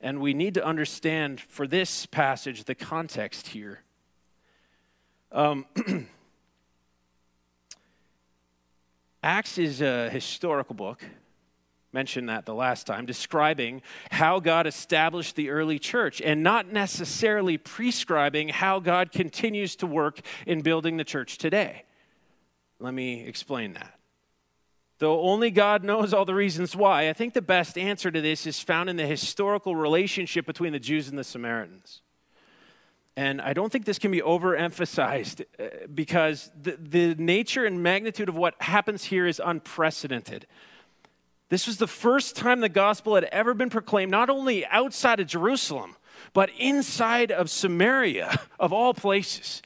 And we need to understand for this passage the context here. Um, Acts is a historical book mentioned that the last time, describing how God established the early church and not necessarily prescribing how God continues to work in building the church today. Let me explain that. Though only God knows all the reasons why, I think the best answer to this is found in the historical relationship between the Jews and the Samaritans. And I don't think this can be overemphasized uh, because the, the nature and magnitude of what happens here is unprecedented. This was the first time the gospel had ever been proclaimed, not only outside of Jerusalem, but inside of Samaria, of all places.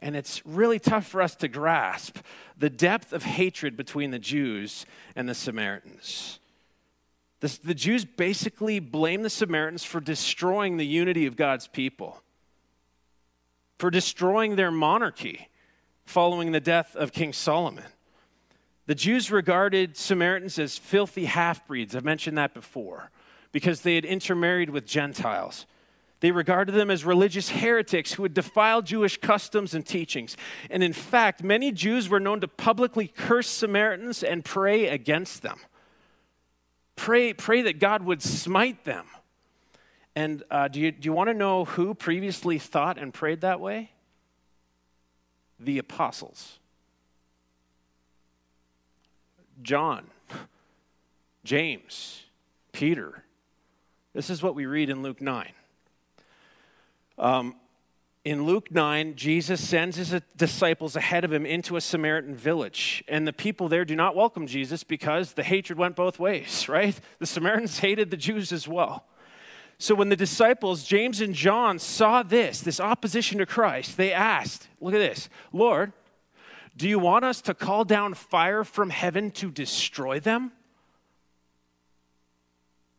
And it's really tough for us to grasp the depth of hatred between the Jews and the Samaritans. The, the Jews basically blame the Samaritans for destroying the unity of God's people, for destroying their monarchy following the death of King Solomon. The Jews regarded Samaritans as filthy half breeds. I've mentioned that before because they had intermarried with Gentiles. They regarded them as religious heretics who had defiled Jewish customs and teachings. And in fact, many Jews were known to publicly curse Samaritans and pray against them. Pray, pray that God would smite them. And uh, do, you, do you want to know who previously thought and prayed that way? The apostles. John, James, Peter. This is what we read in Luke 9. Um, in Luke 9, Jesus sends his disciples ahead of him into a Samaritan village. And the people there do not welcome Jesus because the hatred went both ways, right? The Samaritans hated the Jews as well. So when the disciples, James and John, saw this, this opposition to Christ, they asked, look at this, Lord, do you want us to call down fire from heaven to destroy them?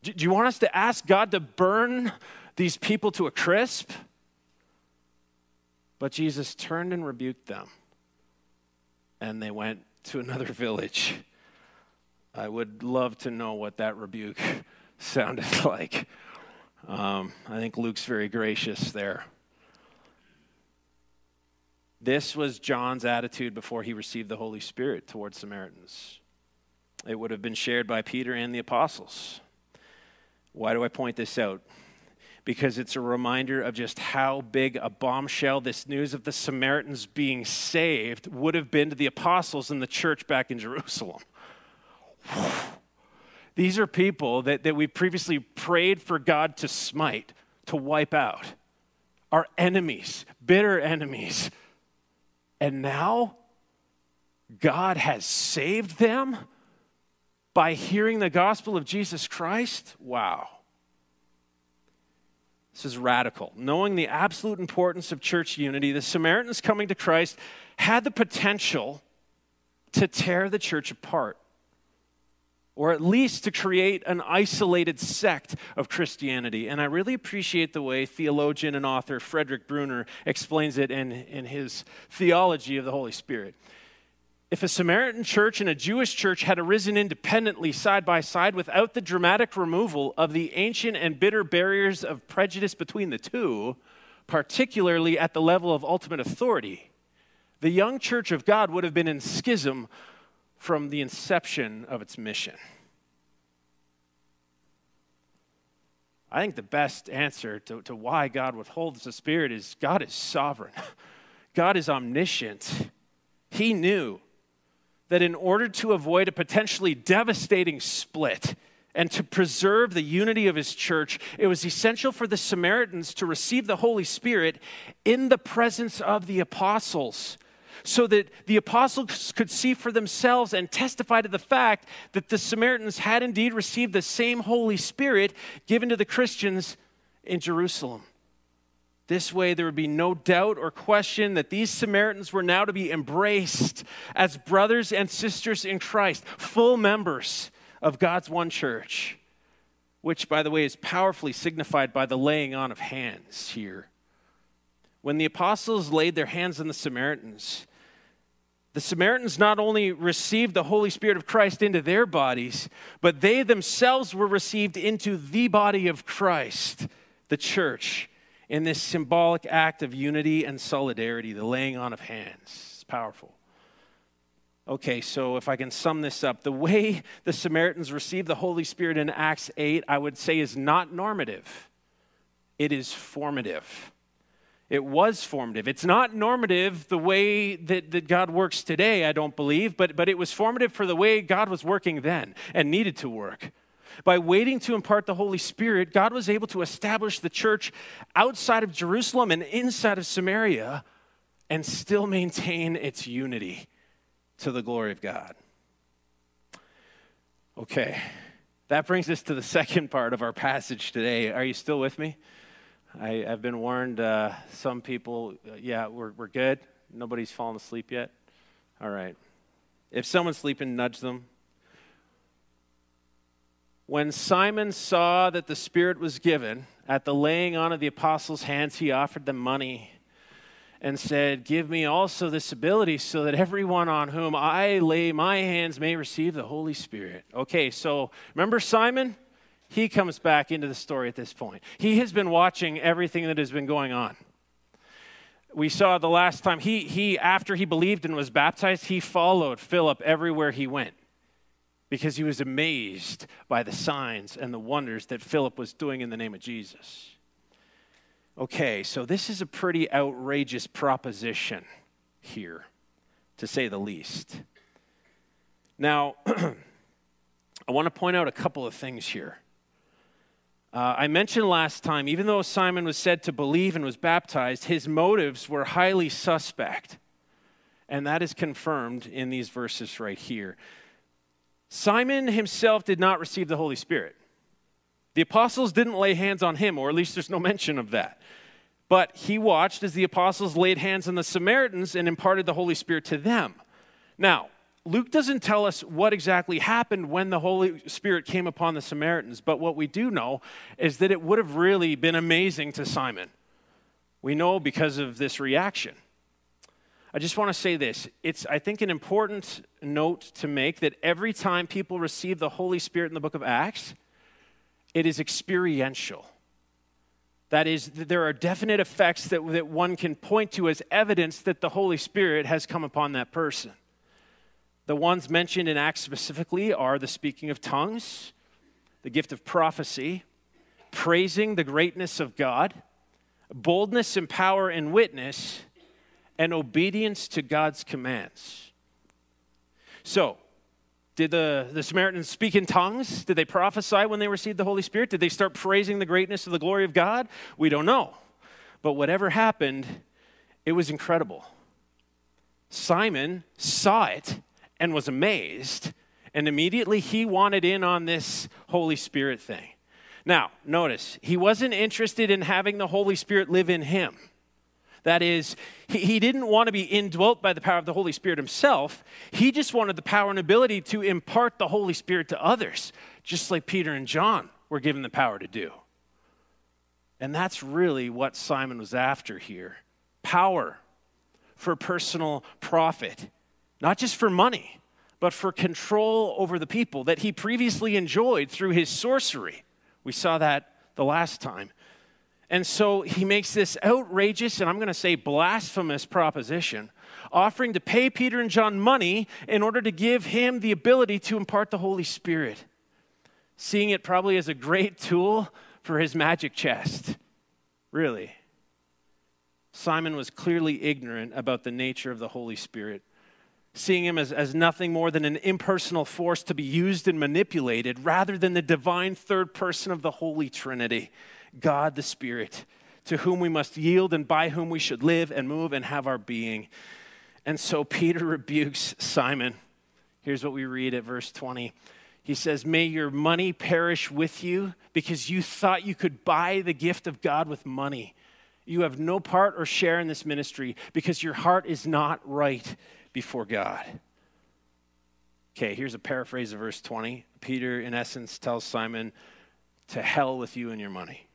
Do you want us to ask God to burn these people to a crisp? But Jesus turned and rebuked them, and they went to another village. I would love to know what that rebuke sounded like. Um, I think Luke's very gracious there. This was John's attitude before he received the Holy Spirit towards Samaritans. It would have been shared by Peter and the apostles. Why do I point this out? Because it's a reminder of just how big a bombshell this news of the Samaritans being saved would have been to the apostles and the church back in Jerusalem. These are people that, that we previously prayed for God to smite, to wipe out. Our enemies, bitter enemies and now God has saved them by hearing the gospel of Jesus Christ? Wow. This is radical. Knowing the absolute importance of church unity, the Samaritans coming to Christ had the potential to tear the church apart or at least to create an isolated sect of Christianity. And I really appreciate the way theologian and author Frederick Bruner explains it in, in his theology of the Holy Spirit. if a Samaritan church and a Jewish church had arisen independently side by side without the dramatic removal of the ancient and bitter barriers of prejudice between the two, particularly at the level of ultimate authority, the young church of God would have been in schism from the inception of its mission. I think the best answer to, to why God withholds the Spirit is God is sovereign. God is omniscient. He knew that in order to avoid a potentially devastating split and to preserve the unity of his church, it was essential for the Samaritans to receive the Holy Spirit in the presence of the apostles so that the apostles could see for themselves and testify to the fact that the Samaritans had indeed received the same Holy Spirit given to the Christians in Jerusalem. This way, there would be no doubt or question that these Samaritans were now to be embraced as brothers and sisters in Christ, full members of God's one church, which, by the way, is powerfully signified by the laying on of hands here. When the apostles laid their hands on the Samaritans, the Samaritans not only received the Holy Spirit of Christ into their bodies, but they themselves were received into the body of Christ, the church in this symbolic act of unity and solidarity, the laying on of hands. It's powerful. Okay, so if I can sum this up, the way the Samaritans received the Holy Spirit in Acts 8, I would say, is not normative, it is formative. It was formative. It's not normative the way that, that God works today, I don't believe, but, but it was formative for the way God was working then and needed to work. By waiting to impart the Holy Spirit, God was able to establish the church outside of Jerusalem and inside of Samaria and still maintain its unity to the glory of God. Okay, that brings us to the second part of our passage today. Are you still with me? I, have been warned, uh, some people, uh, yeah, we're, we're good. Nobody's fallen asleep yet. All right. If someone's sleeping, nudge them. When Simon saw that the Spirit was given, at the laying on of the apostles' hands, he offered them money and said, Give me also this ability so that everyone on whom I lay my hands may receive the Holy Spirit. Okay, so remember Simon? He comes back into the story at this point. He has been watching everything that has been going on. We saw the last time he, he after he believed and was baptized, he followed Philip everywhere he went because he was amazed by the signs and the wonders that Philip was doing in the name of Jesus. Okay, so this is a pretty outrageous proposition here, to say the least. Now, I want to point out a couple of things here. Uh, I mentioned last time, even though Simon was said to believe and was baptized, his motives were highly suspect. And that is confirmed in these verses right here. Simon himself did not receive the Holy Spirit. The apostles didn't lay hands on him, or at least there's no mention of that. But he watched as the apostles laid hands on the Samaritans and imparted the Holy Spirit to them. Now, Luke doesn't tell us what exactly happened when the Holy Spirit came upon the Samaritans, but what we do know is that it would have really been amazing to Simon. We know because of this reaction. I just want to say this. It's, I think, an important note to make that every time people receive the Holy Spirit in the book of Acts, it is experiential. That is, there are definite effects that, that one can point to as evidence that the Holy Spirit has come upon that person. The ones mentioned in Acts specifically are the speaking of tongues, the gift of prophecy, praising the greatness of God, boldness and power and witness, and obedience to God's commands. So, did the, the Samaritans speak in tongues? Did they prophesy when they received the Holy Spirit? Did they start praising the greatness of the glory of God? We don't know. But whatever happened, it was incredible. Simon saw it and was amazed, and immediately he wanted in on this Holy Spirit thing. Now, notice, he wasn't interested in having the Holy Spirit live in him. That is, he, didn't want to be indwelt by the power of the Holy Spirit himself. He just wanted the power and ability to impart the Holy Spirit to others, just like Peter and John were given the power to do. And that's really what Simon was after here power for personal profit. Not just for money, but for control over the people that he previously enjoyed through his sorcery. We saw that the last time. And so he makes this outrageous, and I'm going to say blasphemous proposition, offering to pay Peter and John money in order to give him the ability to impart the Holy Spirit, seeing it probably as a great tool for his magic chest. Really. Simon was clearly ignorant about the nature of the Holy Spirit seeing him as, as nothing more than an impersonal force to be used and manipulated rather than the divine third person of the Holy Trinity, God the Spirit, to whom we must yield and by whom we should live and move and have our being. And so Peter rebukes Simon. Here's what we read at verse 20. He says, May your money perish with you because you thought you could buy the gift of God with money. You have no part or share in this ministry because your heart is not right before God. Okay, here's a paraphrase of verse 20. Peter, in essence, tells Simon, To hell with you and your money.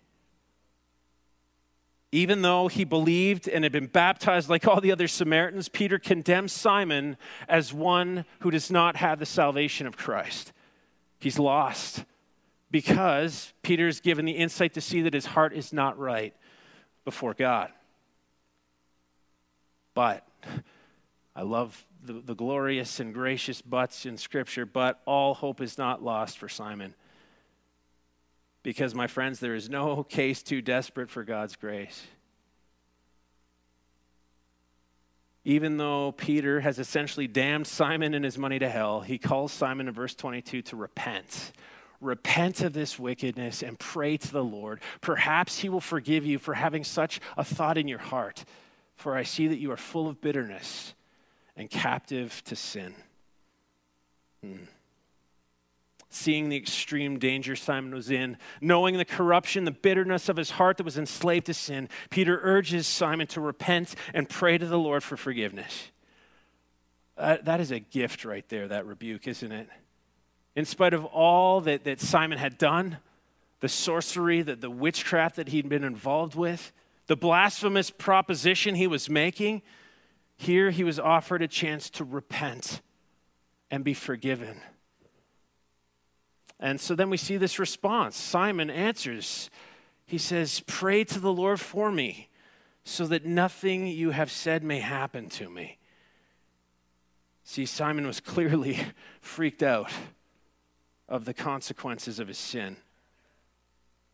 Even though he believed and had been baptized like all the other Samaritans, Peter condemns Simon as one who does not have the salvation of Christ. He's lost because Peter's given the insight to see that his heart is not right before God. But I love the, the glorious and gracious buts in Scripture, but all hope is not lost for Simon. Because, my friends, there is no case too desperate for God's grace. Even though Peter has essentially damned Simon and his money to hell, he calls Simon in verse 22 to repent. Repent of this wickedness and pray to the Lord. Perhaps he will forgive you for having such a thought in your heart. For I see that you are full of bitterness and captive to sin. Hmm. Seeing the extreme danger Simon was in, knowing the corruption, the bitterness of his heart that was enslaved to sin, Peter urges Simon to repent and pray to the Lord for forgiveness. That is a gift right there, that rebuke, isn't it? In spite of all that, that Simon had done, the sorcery, the, the witchcraft that he'd been involved with, the blasphemous proposition he was making, here he was offered a chance to repent and be forgiven. And so then we see this response. Simon answers. He says, Pray to the Lord for me, so that nothing you have said may happen to me. See, Simon was clearly freaked out of the consequences of his sin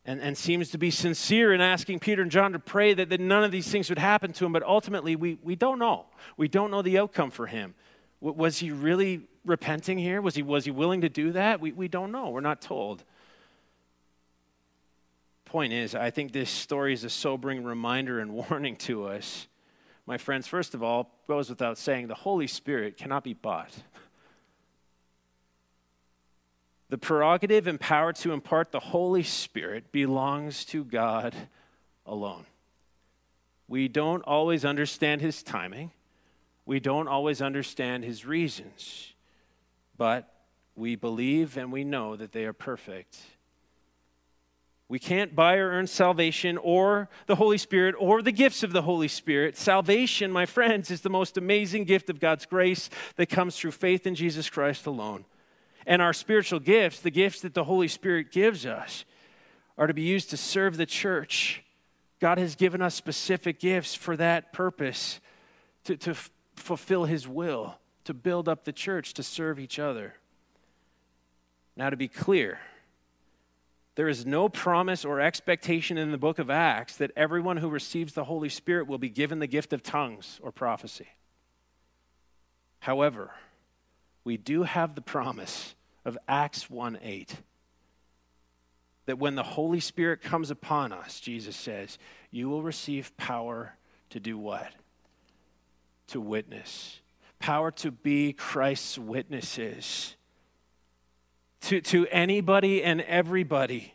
and, and seems to be sincere in asking Peter and John to pray that, that none of these things would happen to him, but ultimately we, we don't know. We don't know the outcome for him. W- was he really repenting here? Was he, was he willing to do that? We, we don't know. We're not told. Point is, I think this story is a sobering reminder and warning to us. My friends, first of all, goes without saying, the Holy Spirit cannot be bought. The prerogative and power to impart the Holy Spirit belongs to God alone. We don't always understand his timing. We don't always understand his reasons. But we believe and we know that they are perfect. We can't buy or earn salvation or the Holy Spirit or the gifts of the Holy Spirit. Salvation, my friends, is the most amazing gift of God's grace that comes through faith in Jesus Christ alone. And our spiritual gifts, the gifts that the Holy Spirit gives us, are to be used to serve the church. God has given us specific gifts for that purpose to, to f- fulfill His will, to build up the church, to serve each other. Now, to be clear, there is no promise or expectation in the book of Acts that everyone who receives the Holy Spirit will be given the gift of tongues or prophecy. However, we do have the promise of Acts 1 8. That when the Holy Spirit comes upon us, Jesus says, you will receive power to do what? To witness. Power to be Christ's witnesses. To, to anybody and everybody.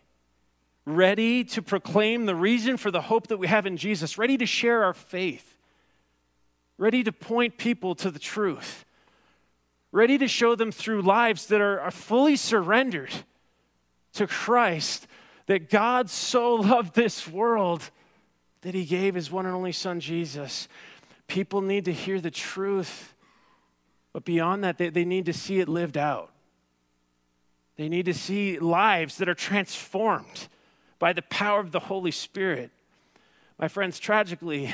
Ready to proclaim the reason for the hope that we have in Jesus. Ready to share our faith. Ready to point people to the truth ready to show them through lives that are, are fully surrendered to Christ, that God so loved this world that he gave his one and only Son, Jesus. People need to hear the truth. But beyond that, they, they need to see it lived out. They need to see lives that are transformed by the power of the Holy Spirit. My friends, tragically,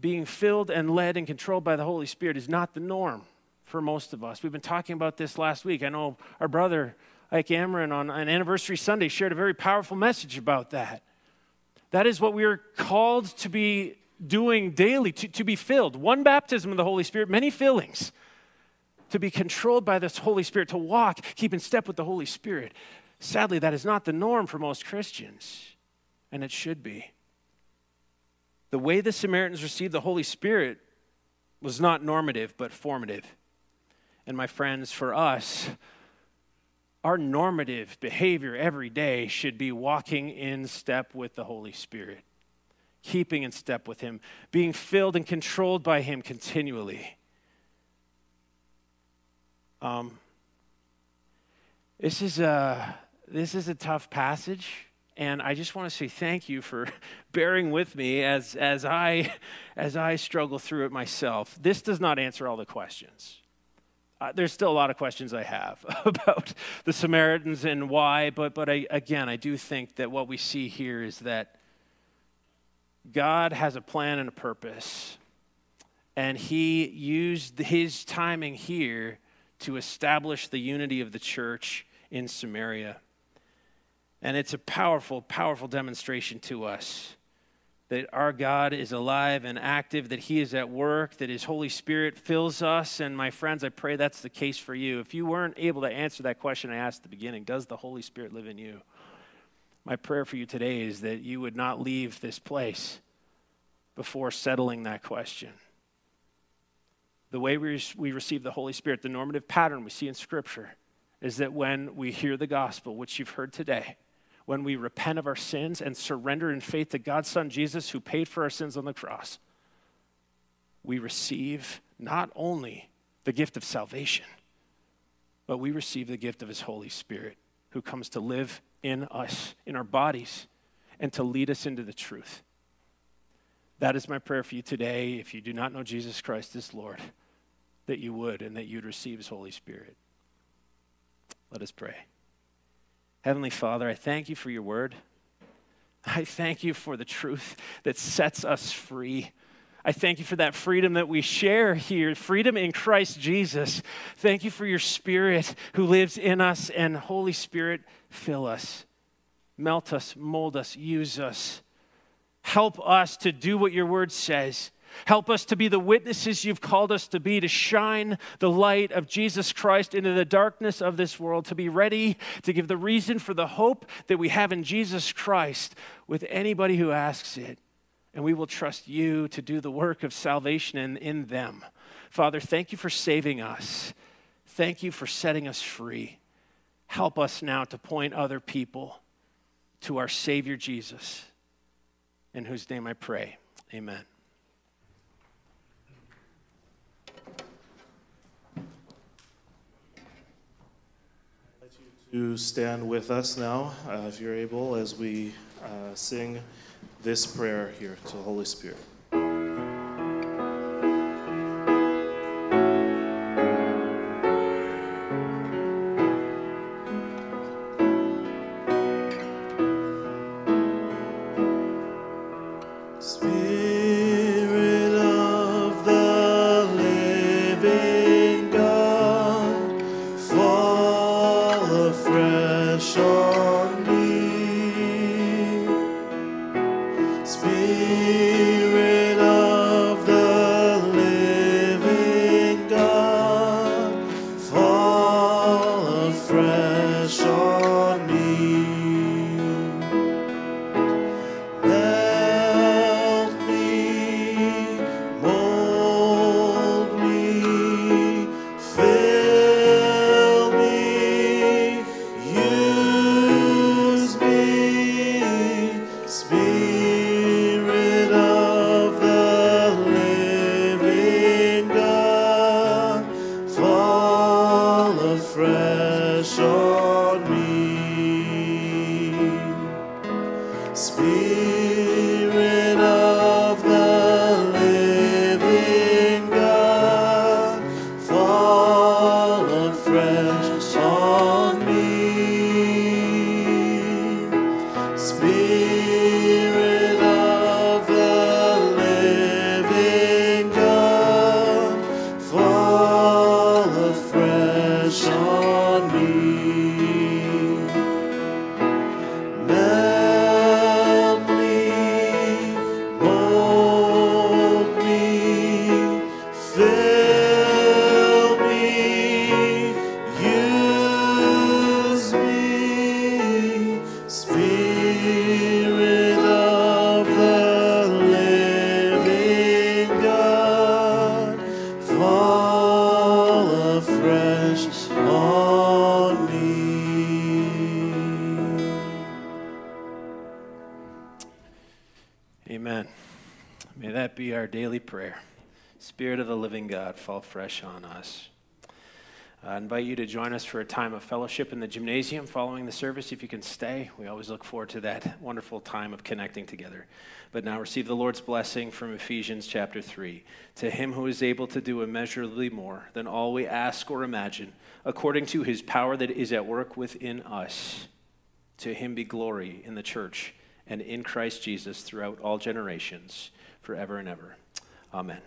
being filled and led and controlled by the Holy Spirit is not the norm for most of us. We've been talking about this last week. I know our brother, Ike Amron, on an anniversary Sunday shared a very powerful message about that. That is what we are called to be doing daily, to, to be filled. One baptism of the Holy Spirit, many fillings. To be controlled by this Holy Spirit, to walk, keep in step with the Holy Spirit. Sadly, that is not the norm for most Christians, and it should be. The way the Samaritans received the Holy Spirit was not normative, but formative. And my friends, for us, our normative behavior every day should be walking in step with the Holy Spirit, keeping in step with Him, being filled and controlled by Him continually. Um, this is a this is a tough passage and I just want to say thank you for bearing with me as, as, I, as I struggle through it myself. This does not answer all the questions. Uh, there's still a lot of questions I have about the Samaritans and why, but, but I, again, I do think that what we see here is that God has a plan and a purpose, and He used His timing here to establish the unity of the church in Samaria. And it's a powerful, powerful demonstration to us that our God is alive and active, that He is at work, that His Holy Spirit fills us. And my friends, I pray that's the case for you. If you weren't able to answer that question I asked at the beginning, does the Holy Spirit live in you? My prayer for you today is that you would not leave this place before settling that question. The way we, we receive the Holy Spirit, the normative pattern we see in Scripture, is that when we hear the gospel, which you've heard today, when we repent of our sins and surrender in faith to God's Son Jesus, who paid for our sins on the cross, we receive not only the gift of salvation, but we receive the gift of His Holy Spirit, who comes to live in us, in our bodies, and to lead us into the truth. That is my prayer for you today. If you do not know Jesus Christ as Lord, that you would and that you'd receive His Holy Spirit. Let us pray. Heavenly Father, I thank you for your word. I thank you for the truth that sets us free. I thank you for that freedom that we share here, freedom in Christ Jesus. Thank you for your Spirit who lives in us, and Holy Spirit, fill us, melt us, mold us, use us. Help us to do what your word says Help us to be the witnesses you've called us to be, to shine the light of Jesus Christ into the darkness of this world, to be ready to give the reason for the hope that we have in Jesus Christ with anybody who asks it. And we will trust you to do the work of salvation in, in them. Father, thank you for saving us. Thank you for setting us free. Help us now to point other people to our Savior Jesus, in whose name I pray. Amen. To stand with us now, uh, if you're able, as we uh, sing this prayer here to the Holy Spirit. Spirit. Fall fresh on us. I invite you to join us for a time of fellowship in the gymnasium following the service. If you can stay, we always look forward to that wonderful time of connecting together. But now receive the Lord's blessing from Ephesians chapter 3. To him who is able to do immeasurably more than all we ask or imagine, according to his power that is at work within us, to him be glory in the church and in Christ Jesus throughout all generations, forever and ever. Amen.